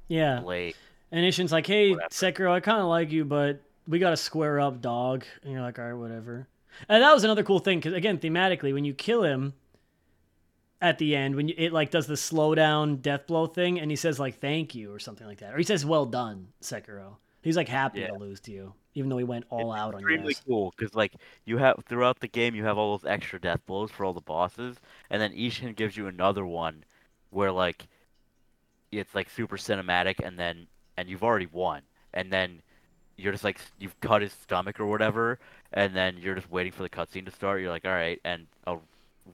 yeah. blade. And Ishin's like, "Hey, Whatever. Sekiro, I kind of like you, but we got to square up, dog." And you're like, "All right, whatever." And that was another cool thing because again, thematically, when you kill him at the end, when you, it like does the slow down death blow thing, and he says like "thank you" or something like that, or he says "well done, Sekiro." He's like happy Yeah. to lose to you, even though he went all It's out on your extremely cool because like you have throughout the game you have all those extra death blows for all the bosses, and then Ishin gives you another one where like it's like super cinematic, and then and you've already won, and then you're just like you've cut his stomach or whatever, and then you're just waiting for the cutscene to start. You're like, all right, and a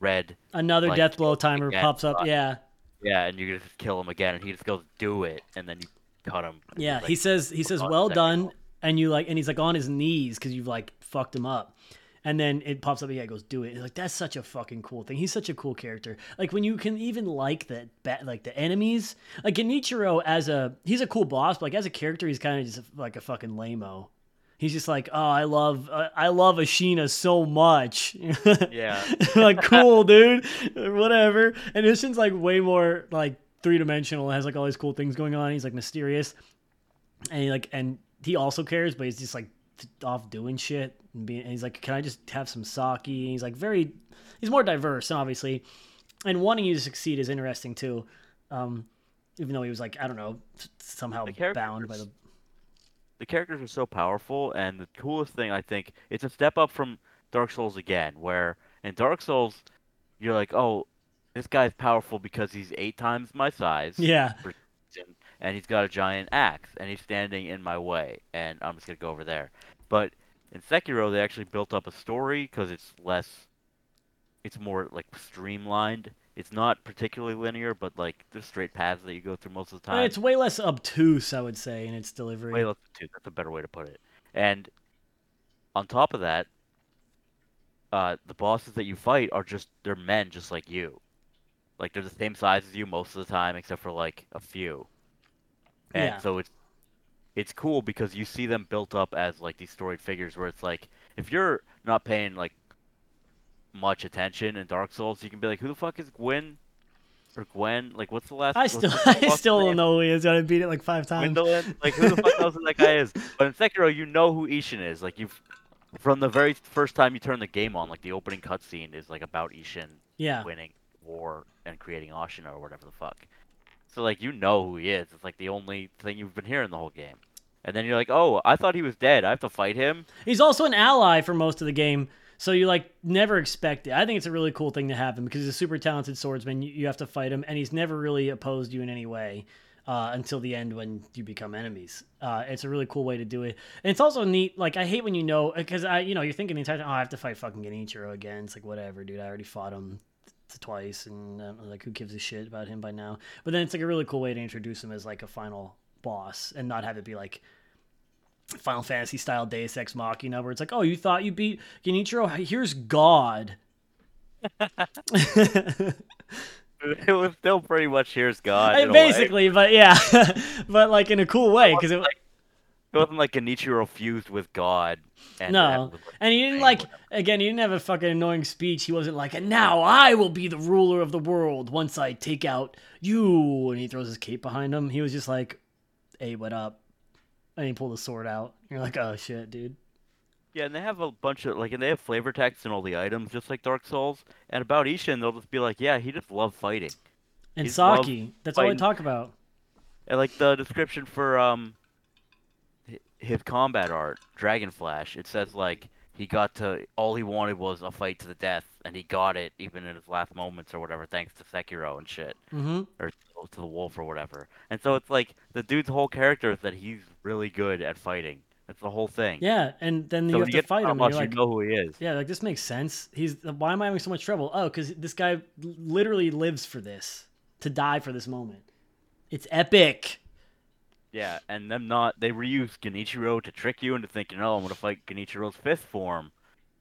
red Another like, death blow timer again, pops up. Yeah, yeah, and you just kill him again, and he just goes do it, and then you cut him. Yeah, like, he says he says well done, and you like, and he's like on his knees because you've like fucked him up, and then it pops up. Yeah, it goes do it. It's like that's such a fucking cool thing. He's such a cool character. Like when you can even like the like the enemies. Like Genichiro as a he's a cool boss, but like as a character, he's kind of just like a fucking lameo. He's just like, oh, I love, uh, I love Ashina so much. Yeah. like cool, dude. Whatever. And Ishin's like way more like three dimensional. Has like all these cool things going on. He's like mysterious, and he like and he also cares, but he's just like off doing shit. And, being, and he's like, can I just have some sake? And he's like very, he's more diverse, obviously, and wanting you to succeed is interesting too. Um, even though he was like, I don't know, somehow bound by the the characters are so powerful, and the coolest thing I think it's a step up from Dark Souls again, where in Dark Souls you're like, oh, this guy's powerful because he's eight times my size, yeah, and- he's got a giant axe, and he's standing in my way, and I'm just gonna go over there. But in Sekiro, they actually built up a story because it's less, it's more like streamlined. It's not particularly linear, but like there's straight paths that you go through most of the time. it's way less obtuse, I would say, in its delivery. Way less two. That's a better way to put it. And on top of that, uh, the bosses that you fight are just they're men just like you. Like they're the same size as you most of the time, except for like a few. And Yeah. so it's it's cool because you see them built up as like these storied figures where it's like if you're not paying like much attention in Dark Souls, you can be like, Who the fuck is Gwyn? Or Gwyn? Like what's the last I still, I still don't know who he is. I beat it like five times. Gwyndolin? Like who the fuck knows who that guy is? But in Sekiro, you know who Ishin is. Like you've from the very first time you turn the game on, like the opening cutscene is like about Ishin Yeah, winning war and creating Ashina or whatever the fuck. So like you know who he is. It's like the only thing you've been hearing the whole game. And then you're like, oh, I thought he was dead. I have to fight him. he's also an ally for most of the game, so you like never expect it. I think it's a really cool thing to happen because he's a super talented swordsman. You, you have to fight him, and he's never really opposed you in any way uh, until the end when you become enemies. Uh, it's a really cool way to do it, and it's also neat. Like I hate when you know because I, you know, you're thinking the entire time, oh, I have to fight fucking Genichiro again. It's like whatever, dude. I already fought him twice, and uh, like who gives a shit about him by now? But then it's like a really cool way to introduce him as like a final boss and not have it be like Final Fantasy style Deus Ex Machina, where it's like, oh, you thought you beat Genichiro? Here's God. It was still pretty much here's God. I- in a way. Basically, but yeah, but like in a cool way because it. Like, it wasn't like Genichiro fused with God. And No, like, and he didn't like again. He didn't have a fucking annoying speech. He wasn't like, and now I will be the ruler of the world once I take out you. And he throws his cape behind him. He was just like, "Hey, what up?" And he pulled the sword out. You're like, "Oh shit, dude." Yeah, and they have a bunch of like, and they have flavor text in all the items, just like Dark Souls. And about Ishin, they'll just be like, "Yeah, he just loved fighting." And sake, that's all I fighting- talk about. And like the description for um, his combat art, Dragon Flash, it says like he got to all he wanted was a fight to the death, and he got it even in his last moments or whatever, thanks to Sekiro and shit, Mm-hmm. or to the wolf or whatever. And so it's like the dude's whole character is that he's really good at fighting. That's the whole thing. Yeah, and then So you have you to fight him. You're you like, know who he is. yeah, like this makes sense. He's why am I having so much trouble? Oh, because this guy literally lives for this, to die for this moment. It's epic. Yeah, and them not they reuse Genichiro to trick you into thinking, oh, I'm gonna fight Genichiro's fifth form,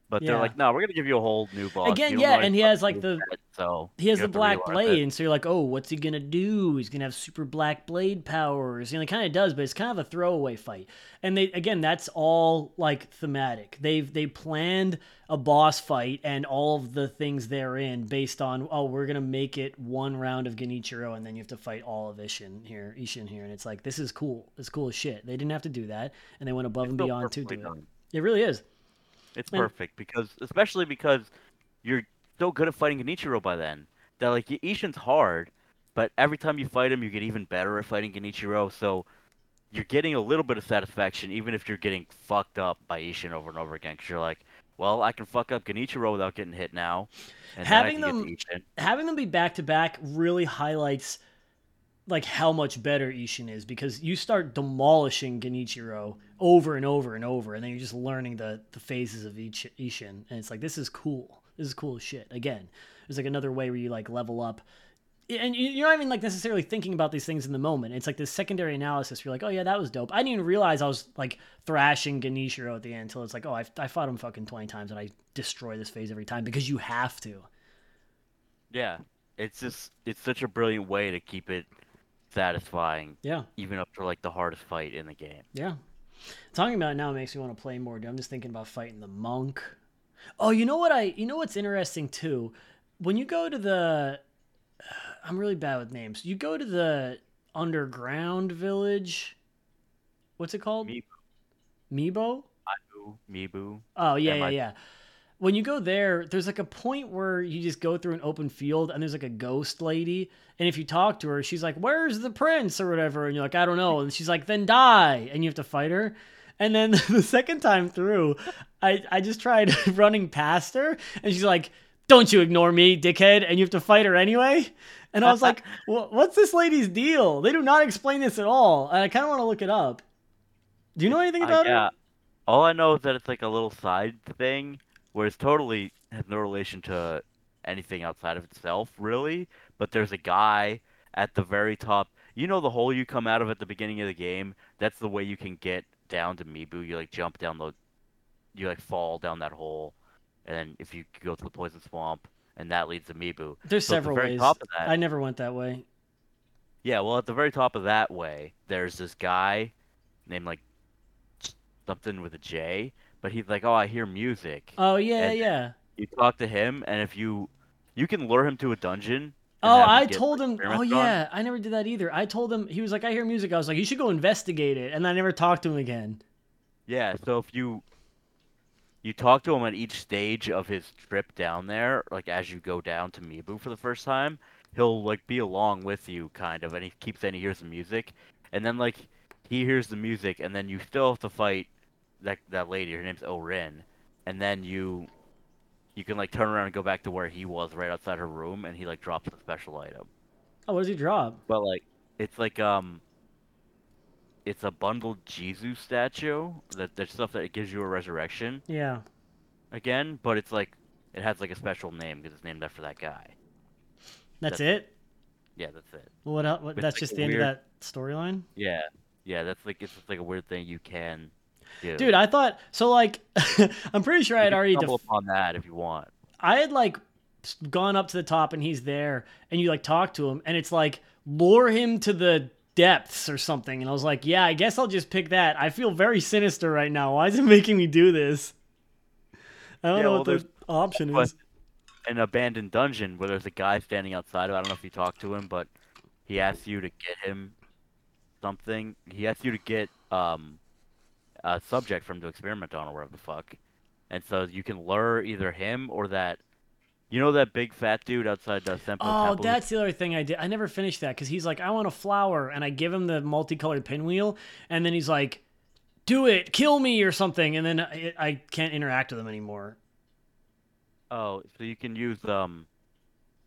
but Yeah. they're like, no, we're gonna give you a whole new boss. Again, You yeah, and he has, like, the- so He has the black blade, it. and so you're like, oh, what's he gonna do? He's gonna have super black blade powers. You know, he kind of does, but it's kind of a throwaway fight. And they again, that's all like thematic. They've they planned a boss fight and all of the things therein based on oh, we're gonna make it one round of Genichiro, and then you have to fight all of Ishin here, Ishin here, and it's like this is cool. It's cool as shit. They didn't have to do that, and they went above It's and beyond to do perfectly it. It really is. It's And- perfect because, especially because you're so good at fighting Genichiro by then that like Ishin's hard, but every time you fight him, you get even better at fighting Genichiro. So you're getting a little bit of satisfaction, even if you're getting fucked up by Ishin over and over again. Because you're like, well, I can fuck up Genichiro without getting hit now, and Having then I can them- get to Ishin. having them be back to back really highlights like how much better Ishin is because you start demolishing Genichiro over and over and over, and then you're just learning the the phases of each Ishin, and it's like this is cool. This is cool shit. Again, there's like another way where you like level up. And you- you're not even like necessarily thinking about these things in the moment. It's like this secondary analysis. You're like, oh yeah, that was dope. I didn't even realize I was like thrashing Genichiro at the end until it's like, oh, I, I fought him fucking twenty times and I destroy this phase every time because you have to. Yeah, it's just it's such a brilliant way to keep it satisfying, Yeah. even up to like the hardest fight in the game. Yeah. Talking about it now makes me want to play more. dude. I'm just thinking about fighting the monk. Oh, you know what I you know what's interesting too? When you go to the I'm really bad with names. You go to the underground village. What's it called? Mibu. Miibo? Mibu, Mibu. Oh yeah, yeah, yeah. When you go there, there's like a point where you just go through an open field and there's like a ghost lady, and if you talk to her, she's like, "Where's the prince?" or whatever, and you're like, "I don't know," and she's like, "Then die," and you have to fight her. And then the second time through, I I just tried running past her, and she's like, "Don't you ignore me, dickhead!" And you have to fight her anyway. And I was like, "Wha- "What's this lady's deal?" They do not explain this at all, and I kind of want to look it up. Do you know anything Uh, about yeah. her? All I know is that it's like a little side thing where it's totally has no relation to anything outside of itself, really. But there's a guy at the very top. You know the hole you come out of at the beginning of the game? That's the way you can get down to Mibu. You like jump down the you like fall down that hole. And then if you go to the poison swamp and that leads to Mibu. There's So the several very ways. that- I never went that way. Yeah, well, at the very top of that way, there's this guy named like something with a J, but he's like, "Oh, I hear music." Oh yeah, And- yeah. You talk to him, and if you you can lure him to a dungeon. Oh, I told him. Oh on. yeah, I never did that either. I told him he was like, I hear music. I was like, you should go investigate it, and I never talked to him again. Yeah, so if you you talk to him at each stage of his trip down there, like as you go down to Mibu for the first time, he'll like be along with you kind of and he keeps saying he hears the music. And then like he hears the music and then you still have to fight that that lady, her name's Orin. And then you you can like turn around and go back to where he was right outside her room and he like drops a special item. Oh, what does he drop? But like it's like um it's a bundled Jizo statue that there's stuff that gives you a resurrection Yeah. again, but it's like it has like a special name because it's named after that guy. That's, That's- it. Yeah, that's it. What? el- what that's like just a the end of that storyline. Yeah, yeah, that's like it's just like a weird thing you can do. Dude, I thought so. Like, I'm pretty sure I had already. stumble Def- upon that if you want. I had like gone up to the top, and he's there, and you like talk to him, and it's like lure him to the depths or something. And I was like, yeah, I guess I'll just pick that. I feel very sinister right now. Why is it making me do this? I don't Yeah, know well, what the option is. An abandoned dungeon where there's a guy standing outside. of. I don't know if you talk to him, but he asks you to get him something. He asks you to get um a subject for him to experiment on or whatever the fuck. And so you can lure either him or that. You know that big fat dude outside the Senpou Oh, Temple? that's the other thing I did. I never finished that because he's like, I want a flower, and I give him the multicolored pinwheel, and then he's like, do it, kill me or something, and then I, I can't interact with him anymore. Oh, so you can use um,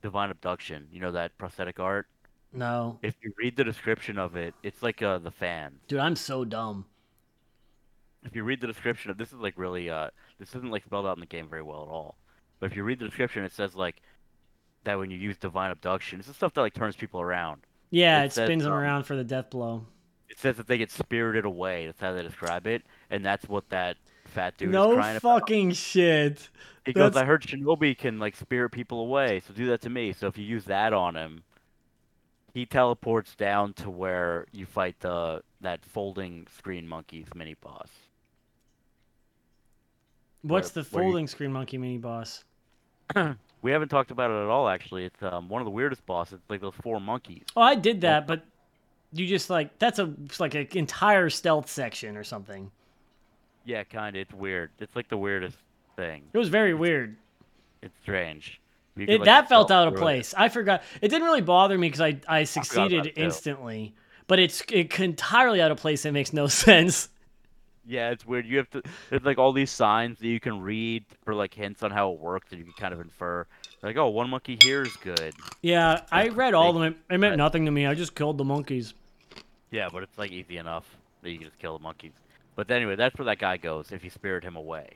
divine abduction. You know that prosthetic art. No, If you read the description of it, it's like uh the fan. dude, I'm so dumb. If you read the description of this is like really uh this isn't like spelled out in the game very well at all. But if you read the description, it says like that when you use divine abduction, it's the stuff that like turns people around. Yeah, It it, says, spins them um, around for the death blow. It says that they get spirited away. That's how they describe it, and that's what that fat dude is no crying about. fucking shit. He goes, I heard Shinobi can like spirit people away, so do that to me. So if you use that on him, he teleports down to where you fight the that folding screen monkeys mini boss. What's where- the where you- folding screen monkey mini boss? We haven't talked about it at all actually. It's um, one of the weirdest bosses. It's like those four monkeys. Oh, I did that, but you just like that's a like an entire stealth section or something. Yeah, kind of. It's weird. It's like the weirdest thing. It was very weird. It's strange. Could, It, like, that felt out of through it. place. I forgot. It didn't really bother me because I I succeeded that, too. instantly, but it's it entirely out of place. It makes no sense. Yeah, it's weird. You have to. There's like all these signs that you can read for like hints on how it works, and you can kind of infer. Like, oh, one monkey here is good. Yeah, I read all of them. It, meant nothing to me. I just killed the monkeys. Yeah, but it's like easy enough that you can just kill the monkeys. But anyway, that's where that guy goes if you spirit him away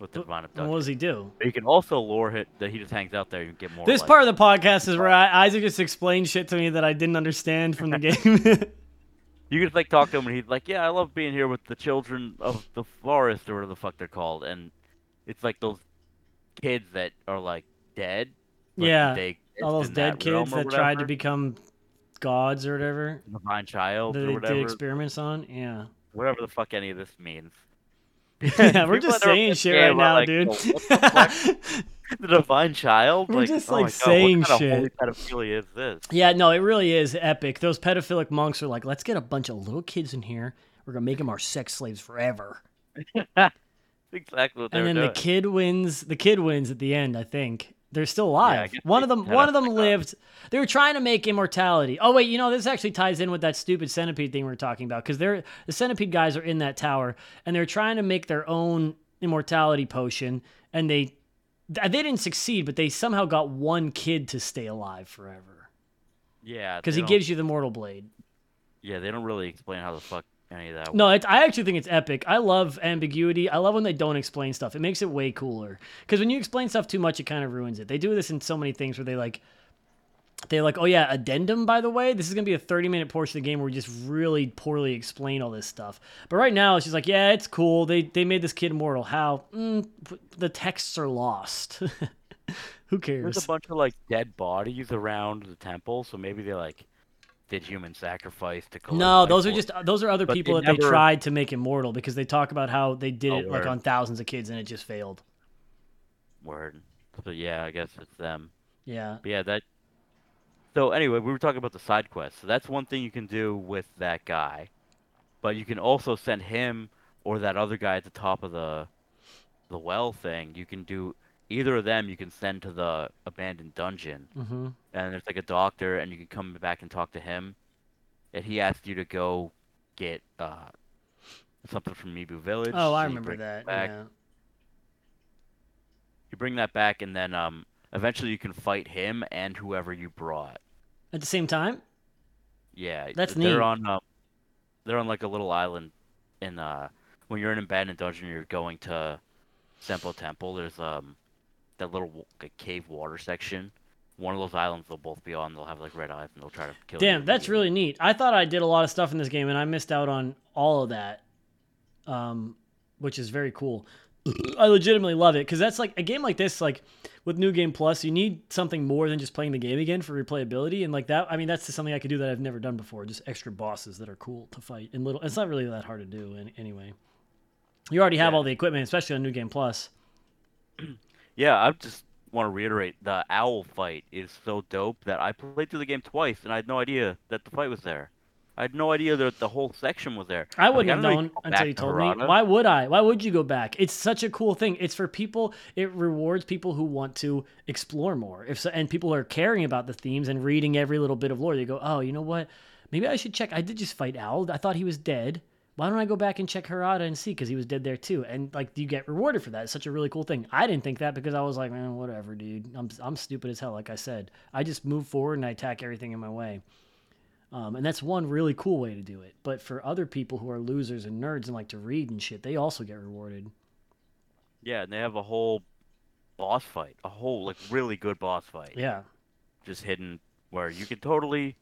with the divine And abduction. what does he do? But you can also lure it that he just hangs out there. Can get more. This part of the podcast is where I, Isaac just explained shit to me that I didn't understand from the game. You can just like talk to him, and he's like, "Yeah, I love being here with the children of the forest, or whatever the fuck they're called." And it's like those kids that are like dead. Yeah, they all those dead that kids that tried to become gods or whatever divine child that or they did experiments on. Yeah. whatever the fuck any of this means. Yeah, we're just saying shit right now, like, dude. "Oh, the divine child. We're like, just, oh like, my God, saying what kind shit. Pedophilia is this? yeah, no, it really is epic. Those pedophilic monks are like, let's get a bunch of little kids in here. We're gonna make them our sex slaves forever. Exactly what and then doing. the kid wins. The kid wins at the end. I think they're still alive. guess one of them. One of them lived. They were trying to make immortality. Oh wait, you know this actually ties in with that stupid centipede thing we are talking about because they're the centipede guys are in that tower and they're trying to make their own immortality potion and they they didn't succeed, but they somehow got one kid to stay alive forever yeah, because he gives you the mortal blade. Yeah, they don't really explain how the fuck any of that. No. I actually think it's epic. I love ambiguity. I love when they don't explain stuff. It makes it way cooler. Because when you explain stuff too much, it kind of ruins it. They do this in so many things where they like, they like, oh yeah, addendum. By the way, this is gonna be a thirty-minute portion of the game where we just really poorly explain all this stuff. But right now, it's just like, yeah, it's cool. They they made this kid immortal. How? Mm, the texts are lost. Who cares? There's a bunch of like dead bodies around the temple, so maybe they like did human sacrifice to. collect No, those are just those are other But they people that they tried to make immortal because they talk about how they did Oh, it like on thousands of kids and it just failed. word. So yeah, I guess it's them. Yeah. But yeah, that. So anyway, we were talking about the side quest. So that's one thing you can do with that guy, but you can also send him or that other guy at the top of the the well thing. You can do either of them. You can send to the abandoned dungeon, Mm-hmm. and there's like a doctor, and you can come back and talk to him, and he asks you to go get uh something from Mibu Village. Oh, I remember that. Yeah. You bring that back, and then um eventually you can fight him and whoever you brought. At the same time? Yeah, That's they're neat. on um, they're on like a little island in uh when you're in an abandoned dungeon you're going to Senpou Temple. There's um that little like, cave water section. One of those islands they'll both be on. They'll have like red eyes and they'll try to kill you. Damn, that's really neat. I thought I did a lot of stuff in this game and I missed out on all of that. Um, which is very cool. I legitimately love it because that's like a game like this, like with New Game Plus, you need something more than just playing the game again for replayability. And like that, I mean, that's just something I could do that I've never done before. Just extra bosses that are cool to fight and little. It's not really that hard to do any, anyway. You already have Yeah. all the equipment, especially on New Game Plus. Yeah, I just want to reiterate the owl fight is so dope that I played through the game twice and I had no idea that the fight was there. I had no idea that the whole section was there. I wouldn't like, have known until you to told me. Why would I? Why would you go back? It's such a cool thing. It's for people. It rewards people who want to explore more. If so, and people are caring about the themes and reading every little bit of lore. They go, oh, you know what? Maybe I should check. I did just fight Owl. I thought he was dead. Why why don't I go back and check Harada and see because he was dead there too, and like you get rewarded for that. It's such a really cool thing. I didn't think that because I was like, man, whatever, dude. I'm I'm stupid as hell. Like I said, I just move forward and I attack everything in my way. Um, and that's one really cool way to do it. But for other people who are losers and nerds and like to read and shit, they also get rewarded. Yeah, and they have a whole boss fight, a whole like really good boss fight, Yeah. just hidden where you could totally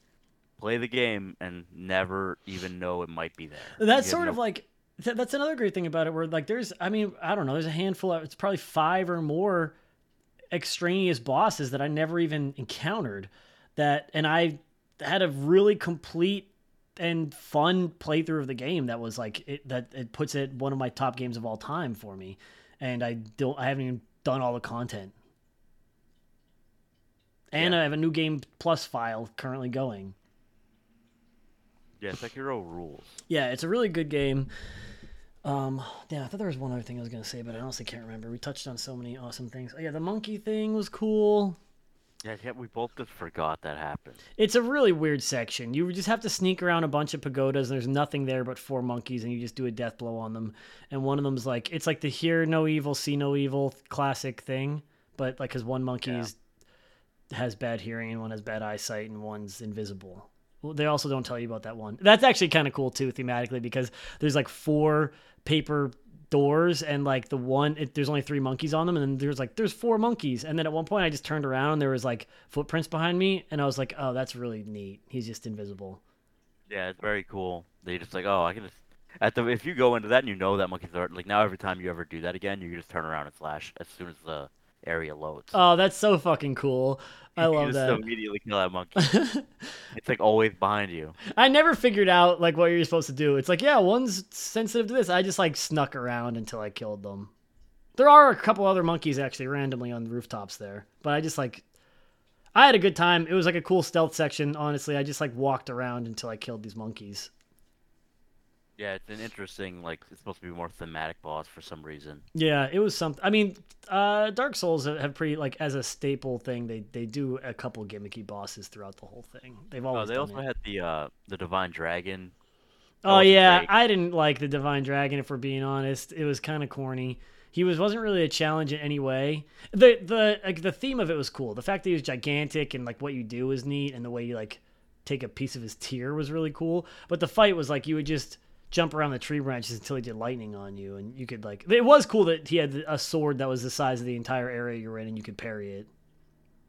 play the game and never even know it might be there. That's sort no- of like th- that's another great thing about it. Where like there's, I mean, I don't know, there's a handful of, it's probably five or more extraneous bosses that I never even encountered. That and I had a really complete and fun playthrough of the game. That was like it that it puts it one of my top games of all time for me. And I don't, I haven't even done all the content. And Yeah. I have a new game plus file currently going. yeah, Sekiro rules. Yeah, it's a really good game. Um, yeah, I thought there was one other thing I was gonna say, but I honestly can't remember. We touched on so many awesome things. Oh, yeah, the monkey thing was cool. Yeah, yeah, we both just forgot that happened. It's a really weird section. You just have to sneak around a bunch of pagodas, and there's nothing there but four monkeys, and you just do a death blow on them. And one of them's like, it's like the hear no evil, see no evil classic thing, but like, because one monkey Yeah. has bad hearing, and one has bad eyesight, and one's invisible. Well, they also don't tell you about that one. That's actually kind of cool too, thematically, because there's like four paper doors, and like the one, it, there's only three monkeys on them, and then there's like there's four monkeys, and then at one point I just turned around, and there was like footprints behind me, and I was like, oh, that's really neat. He's just invisible. Yeah, it's very cool. They just like, oh, I can just at the if you go into that and you know that monkeys are like now every time you ever do that again, you can just turn around and slash as soon as the area loads. Oh, that's so fucking cool. I You love just that. immediately kill that monkey. it's like always behind you. I never figured out like what you're supposed to do. It's like, yeah, one's sensitive to this. I just like snuck around until I killed them. There are a couple other monkeys actually randomly on the rooftops there, but I just like I had a good time. It was like a cool stealth section, honestly. I just like walked around until I killed these monkeys. Yeah, it's an interesting like it's supposed to be more thematic boss for some reason. Yeah, it was something. I mean, uh, Dark Souls have pretty like as a staple thing. They they do a couple gimmicky bosses throughout the whole thing. They've Oh, always they done also it. had the uh the divine dragon. That Oh yeah, great. I didn't like the Divine Dragon. If we're being honest, it was kind of corny. He was wasn't really a challenge in any way. the the like the theme of it was cool. The fact that he was gigantic and like what you do was neat, and the way you like take a piece of his tear was really cool. But the fight was like you would just jump around the tree branches until he did lightning on you, and you could like it was cool that he had a sword that was the size of the entire area you're in, and you could parry it.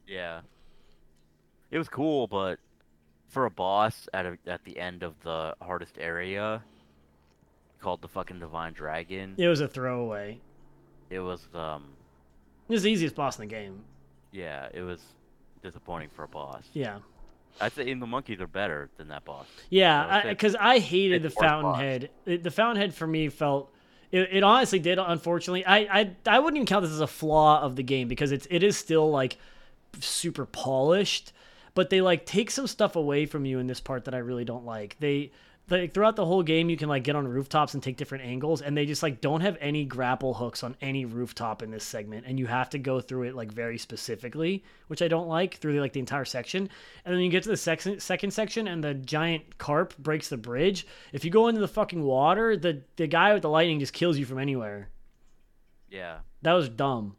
Yeah. It was cool, but for a boss at a, at the end of the hardest area called the fucking divine dragon, It was a throwaway. it was um It was the easiest boss in the game. yeah, it was disappointing for a boss. Yeah. I'd say even the monkeys are better than that boss. Yeah, because I, hated the it's worse boss. Fountainhead. It, the Fountainhead for me felt. It, it honestly did. Unfortunately, I, I I wouldn't even count this as a flaw of the game because it's it is still like super polished, but they like take some stuff away from you in this part that I really don't like. They like throughout the whole game you can like get on rooftops and take different angles and they just like don't have any grapple hooks on any rooftop in this segment and you have to go through it like very specifically which i don't like through like the entire section and then you get to the second second section and the giant carp breaks the bridge if you go into the fucking water the the guy with the lightning just kills you from anywhere Yeah. that was dumb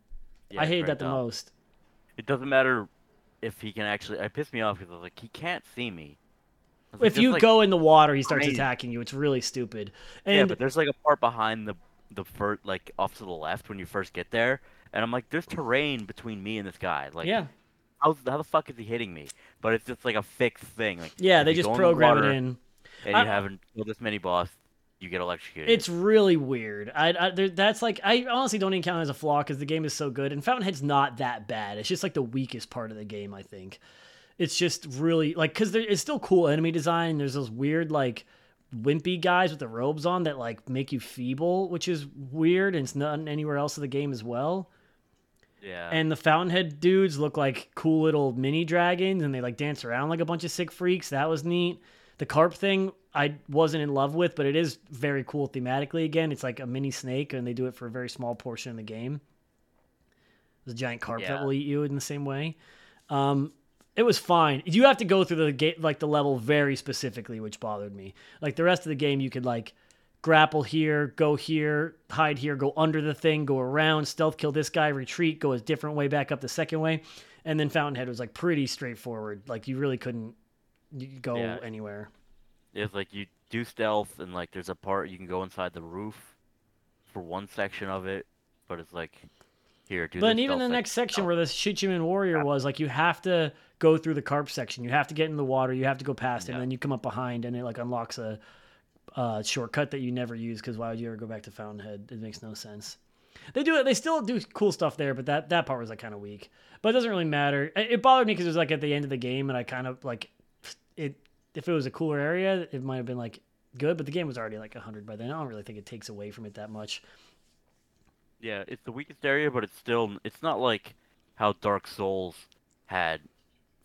yeah i it's hated that the dumb. most It doesn't matter if he can actually. It pissed me off because I was like, he can't see me. If you like- go in the water he starts amazing. attacking you it's really stupid yeah, and but there's like a part behind the the first, like off to the left when you first get there, and I'm like, there's terrain between me and this guy. Like, yeah how how the fuck is he hitting me? But it's just like a fixed thing. Like, yeah they just in the program it in and I- you haven't killed this many boss, you get electrocuted. It's really weird. I, I there, that's like I honestly don't even count it as a flaw because the game is so good and Fountainhead's not that bad. It's just like the weakest part of the game. I think it's just really like because there it's still cool enemy design. There's those weird like wimpy guys with the robes on that like make you feeble, which is weird and it's not anywhere else in the game as well. yeah. And the Fountainhead dudes look like cool little mini dragons and they like dance around like a bunch of sick freaks. That was neat. The carp thing I wasn't in love with, but it is very cool thematically again. It's like a mini snake and they do it for a very small portion of the game. There's a giant carp that will eat you in the same way. Um, it was fine. You have to go through the gate like the level very specifically, which bothered me. Like the rest of the game, you could like grapple here, go here, hide here, go under the thing, go around, stealth kill this guy, retreat, go a different way back up the second way. And then Fountainhead was like pretty straightforward. Like you really couldn't go Yeah. anywhere. It's like you do stealth, and like there's a part you can go inside the roof for one section of it, but it's like here, do. But even the next section where the Shichimen warrior ah. was, like you have to go through the carp section. You have to get in the water. You have to go past Yeah. and then you come up behind, and it like unlocks a uh, shortcut that you never use. Because why would you ever go back to Fountainhead? It makes no sense. They do it. They still do cool stuff there, but that that part was like kind of weak. But it doesn't really matter. It, it bothered me because it was like at the end of the game, and I kind of like it. If it was a cooler area, it might have been like good. But the game was already like hundred by then. I don't really think it takes away from it that much. Yeah, it's the weakest area, but it's still it's not like how Dark Souls had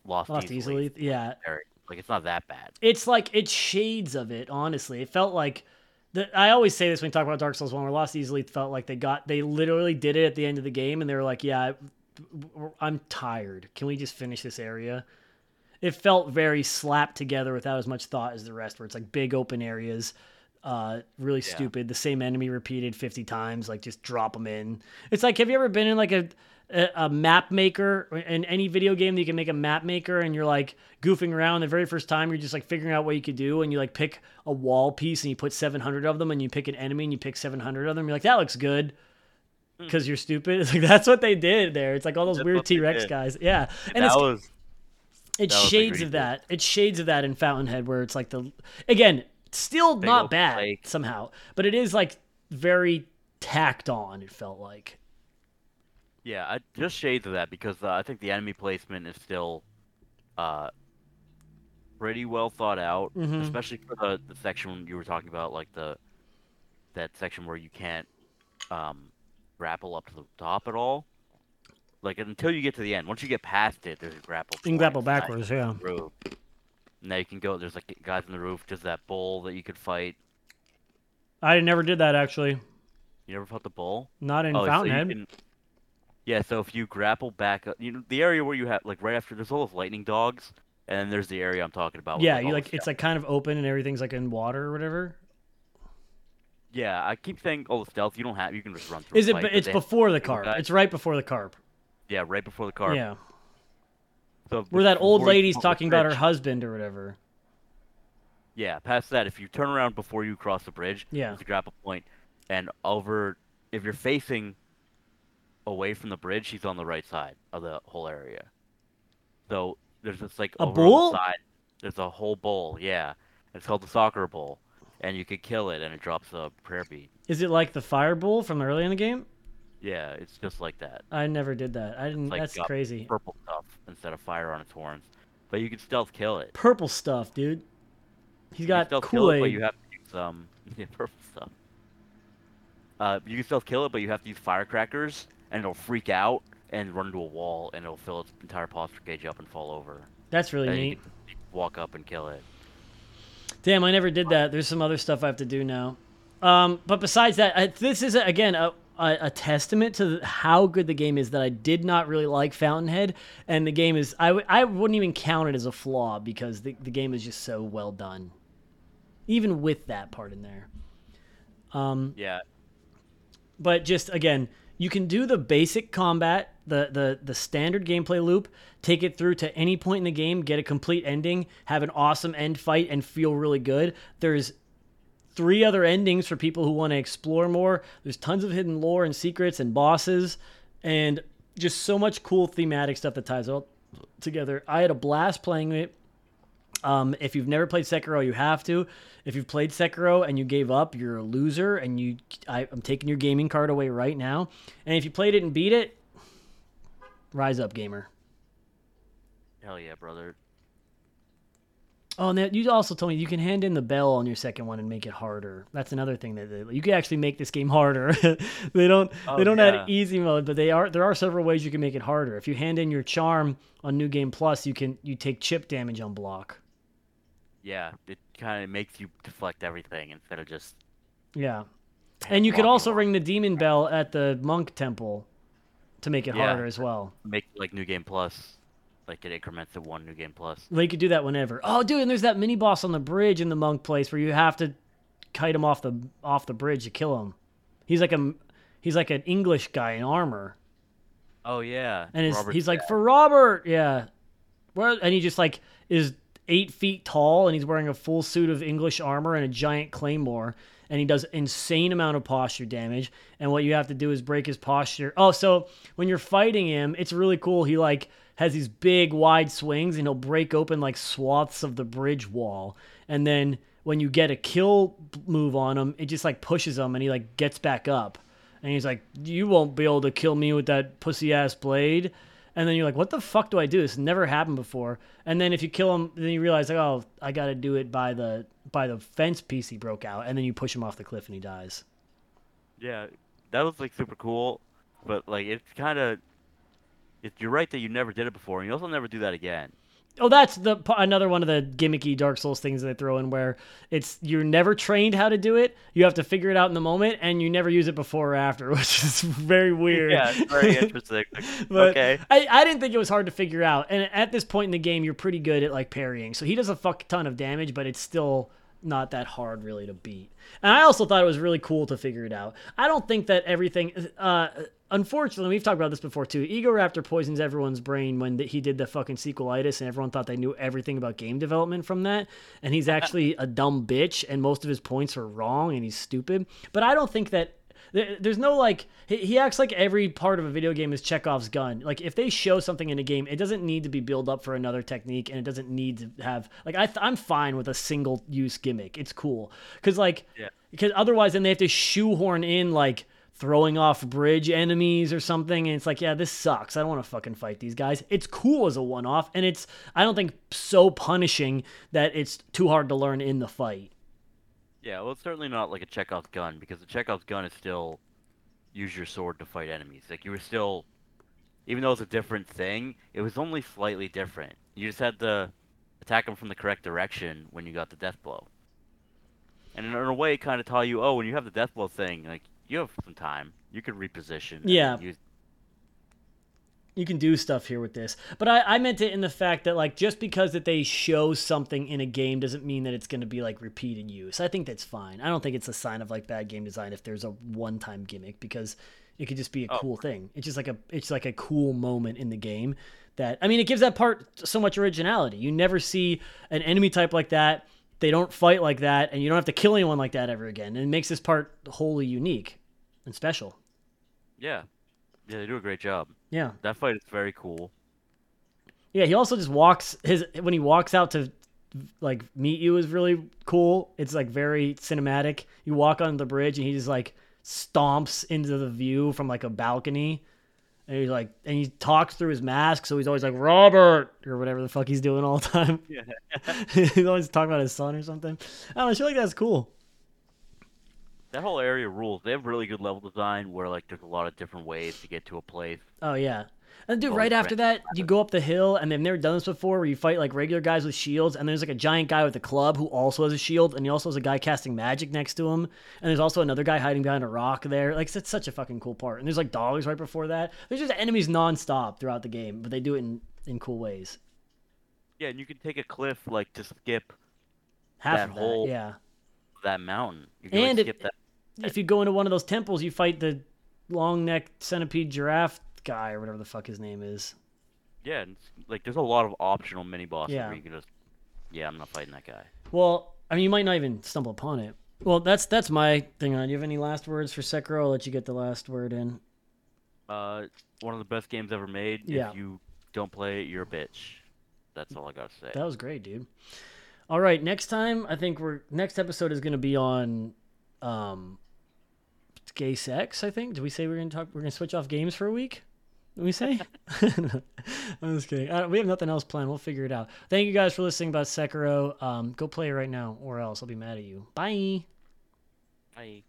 lost, Lost Izalith, yeah. Like it's not that bad. it's like it's shades of it honestly it felt like the, i always say this when we talk about dark souls 1 where Lost Izalith felt like they got they literally did it at the end of the game and they were like yeah i'm tired can we just finish this area it felt very slapped together without as much thought as the rest where it's like big open areas uh really Yeah. stupid the same enemy repeated 50 times like just drop them in it's like have you ever been in like a a, a map maker in any video game that you can make a map maker and you're like goofing around the very first time you're just like figuring out what you could do and you like pick a wall piece and you put 700 of them and you pick an enemy and you pick 700 of them you're like that looks good because you're stupid it's like that's what they did there it's like all those Hmm. That's weird t-rex guys yeah and that it's was it's shades of that. It's shades of that in Fountainhead, where it's like the again, still Big not bad lake. somehow, but it is like very tacked on. It felt like yeah, I, just shades of that because uh, I think the enemy placement is still uh pretty well thought out, Mhm. especially for the, the section you were talking about, like the that section where you can't um grapple up to the top at all. Like until you get to the end. Once you get past it, there's a grapple. you can grapple backwards. Yeah, Roof. Now you can go. There's like guys on the roof. There's that bull that you could fight. I never did that actually. You never fought the bull? Not in Oh, Fountainhead. can- Yeah, so if you grapple back you know the area where you have like right after there's all those lightning dogs, and then there's the area I'm talking about. yeah, you like it's like kind of open and everything's like in water or whatever. Yeah, I keep saying all the stealth. You don't have. You can just run through. Is it? fight, it's before the carp. It's right before the carp. Yeah, right before the car. Yeah, So where that old lady's come up the talking about her husband or whatever. Yeah, past that, if you turn around before you cross the bridge, Yeah. there's a grapple point, and over if you're facing away from the bridge, she's on the right side of the whole area. So there's this like A over on the bull? side, there's a whole bowl, yeah. It's called the Sakura Bull, and you could kill it, and it drops a prayer bead. Is it like the fire bull from early in the game? Yeah, it's just like that. I never did that. I didn't. Like, that's uh, crazy. Purple stuff instead of fire on its horns, but you can stealth kill it. Purple stuff, dude. He's You got Kool it, but you have to use um yeah, purple stuff. Uh, you can stealth kill it, but you have to use firecrackers, and it'll freak out and run into a wall, and it'll fill its entire posture gauge up and fall over. That's really you neat. walk up and kill it. Damn, I never did that. There's some other stuff I have to do now. Um, but besides that, I, this is again a, a, a testament to how good the game is. That I did not really like Fountainhead, and the game is I, w- I wouldn't even count it as a flaw because the, the game is just so well done, even with that part in there. Um, Yeah, but just again you can do the basic combat the, the the standard gameplay loop take it through to any point in the game get a complete ending have an awesome end fight and feel really good. There's three other endings for people who want to explore more. There's tons of hidden lore and secrets and bosses and just so much cool thematic stuff that ties all together. I had a blast playing it um, if you've never played Sekiro, you have to. If you've played Sekiro and you gave up, you're a loser, and you. I, I'm taking your gaming card away right now. And if you played it and beat it, rise up, gamer. hell yeah, brother. Oh, and that, you also told me you can hand in the bell on your second one and make it harder. That's another thing that they, you can actually make this game harder. they don't Oh, they don't yeah. add easy mode, but they are there are several ways you can make it harder. If you hand in your charm on New Game Plus, you can you take chip damage on block. Yeah, it kind of makes you deflect everything instead of just. Yeah. And you could also ring the demon bell at the monk temple to make it Yeah. harder as well. make like new game plus, like it increments to one new game plus. Well, you could do that whenever. Oh, dude, and there's that mini boss on the bridge in the monk place where you have to kite him off the off the bridge to kill him. He's like a he's like an English guy in armor, Oh yeah. and he's like for Robert, yeah. Well, and he just like is eight feet tall, and he's wearing a full suit of English armor and a giant claymore, and he does insane amount of posture damage. And what you have to do is break his posture. Oh, so when you're fighting him, it's really cool. He like has these big wide swings, and he'll break open like swaths of the bridge wall, and then when you get a kill move on him, it just like pushes him, and he like gets back up. And he's like, "You won't be able to kill me with that pussy ass blade." And then you're like, "What the fuck do I do? This never happened before." And then if you kill him, then you realize, like, "Oh, I got to do it by the by the fence piece he broke out." And then you push him off the cliff, and he dies. Yeah, that was like super cool, but like it's kind of. You're right that you never did it before, and you also never do that again. Oh, that's the another one of the gimmicky Dark Souls things they throw in where it's you're never trained how to do it. You have to figure it out in the moment, and you never use it before or after, which is very weird. Yeah, it's very interesting. Okay. I, I didn't think it was hard to figure out. And at this point in the game, you're pretty good at like parrying. So he does a fuck ton of damage, but it's still not that hard really to beat. And I also thought it was really cool to figure it out. I don't think that everything. Uh, unfortunately, we've talked about this before too. Egoraptor poisons everyone's brain when he did the fucking sequelitis, and everyone thought they knew everything about game development from that. And he's actually a dumb bitch, and most of his points are wrong, and he's stupid. But I don't think that there- There's no like he, he acts like every part of a video game is Chekhov's gun. Like if they show something in a game, it doesn't need to be built up for another technique, and it doesn't need to have like I th- I'm fine with a single use gimmick. It's cool because like Yeah. because otherwise then they have to shoehorn in like throwing off bridge enemies or something and it's like yeah this sucks i don't want to fucking fight these guys it's cool as a one-off and it's i don't think so punishing that it's too hard to learn in the fight Yeah, well, it's certainly not like a Chekhov's gun because the Chekhov's gun is still use your sword to fight enemies. Like you were still, even though it's a different thing, it was only slightly different. You just had to attack them from the correct direction when you got the death blow. And in a way, kind of taught you, oh, when you have the death blow thing, like you have some time, you can reposition. Yeah. Use, you can do stuff here with this. But I, I meant it in the fact that like just because that they show something in a game doesn't mean that it's going to be like repeated use. I think that's fine. I don't think it's a sign of like bad game design if there's a one-time gimmick because it could just be a Oh. cool thing. It's just like a it's like a cool moment in the game that i mean it gives that part so much originality. You never see an enemy type like that. They don't fight like that and you don't have to kill anyone like that ever again. And it makes this part wholly unique and special. Yeah. Yeah, they do a great job. Yeah That fight is very cool. Yeah, he also just walks his when he walks out to like meet you is really cool. It's like very cinematic. You walk on the bridge and he just like stomps into the view from like a balcony. And he's like and he talks through his mask, so he's always like Robert or whatever the fuck he's doing all the time. Yeah. he's always talking about his son or something. I don't know, I feel like that's cool. That whole area rules. They have really good level design where like there's a lot of different ways to get to a place. Oh yeah. And dude, right after that, you go up the hill, and they've never done this before, where you fight like regular guys with shields, and there's like a giant guy with a club who also has a shield, and he also has a guy casting magic next to him, and there's also another guy hiding behind a rock there. Like it's such a fucking cool part. And there's like dogs right before that. There's just enemies nonstop throughout the game, but they do it in in cool ways. Yeah, and you can take a cliff like to skip Half That of that, whole- yeah. that mountain. You can And like, skip that. If you go into one of those temples, you fight the long necked centipede giraffe guy or whatever the fuck his name is. Yeah, it's, like there's a lot of optional mini bosses Yeah. where you can just. Yeah, I'm not fighting that guy. Well, I mean, you might not even stumble upon it. Well, that's that's my thing on. Do you have any last words for Sekiro? I'll let you get the last word in. Uh, one of the best games ever made. Yeah. If you don't play it, you're a bitch. That's all I gotta say. That was great, dude. All right, next time I think we're next episode is going to be on um gay sex, I think. Did we say we are going to talk we're going to switch off games for a week? Did we say? I'm just kidding. Uh, we have nothing else planned. We'll figure it out. Thank you guys for listening about Sekiro. Um, go play it right now or else I'll be mad at you. Bye. Bye.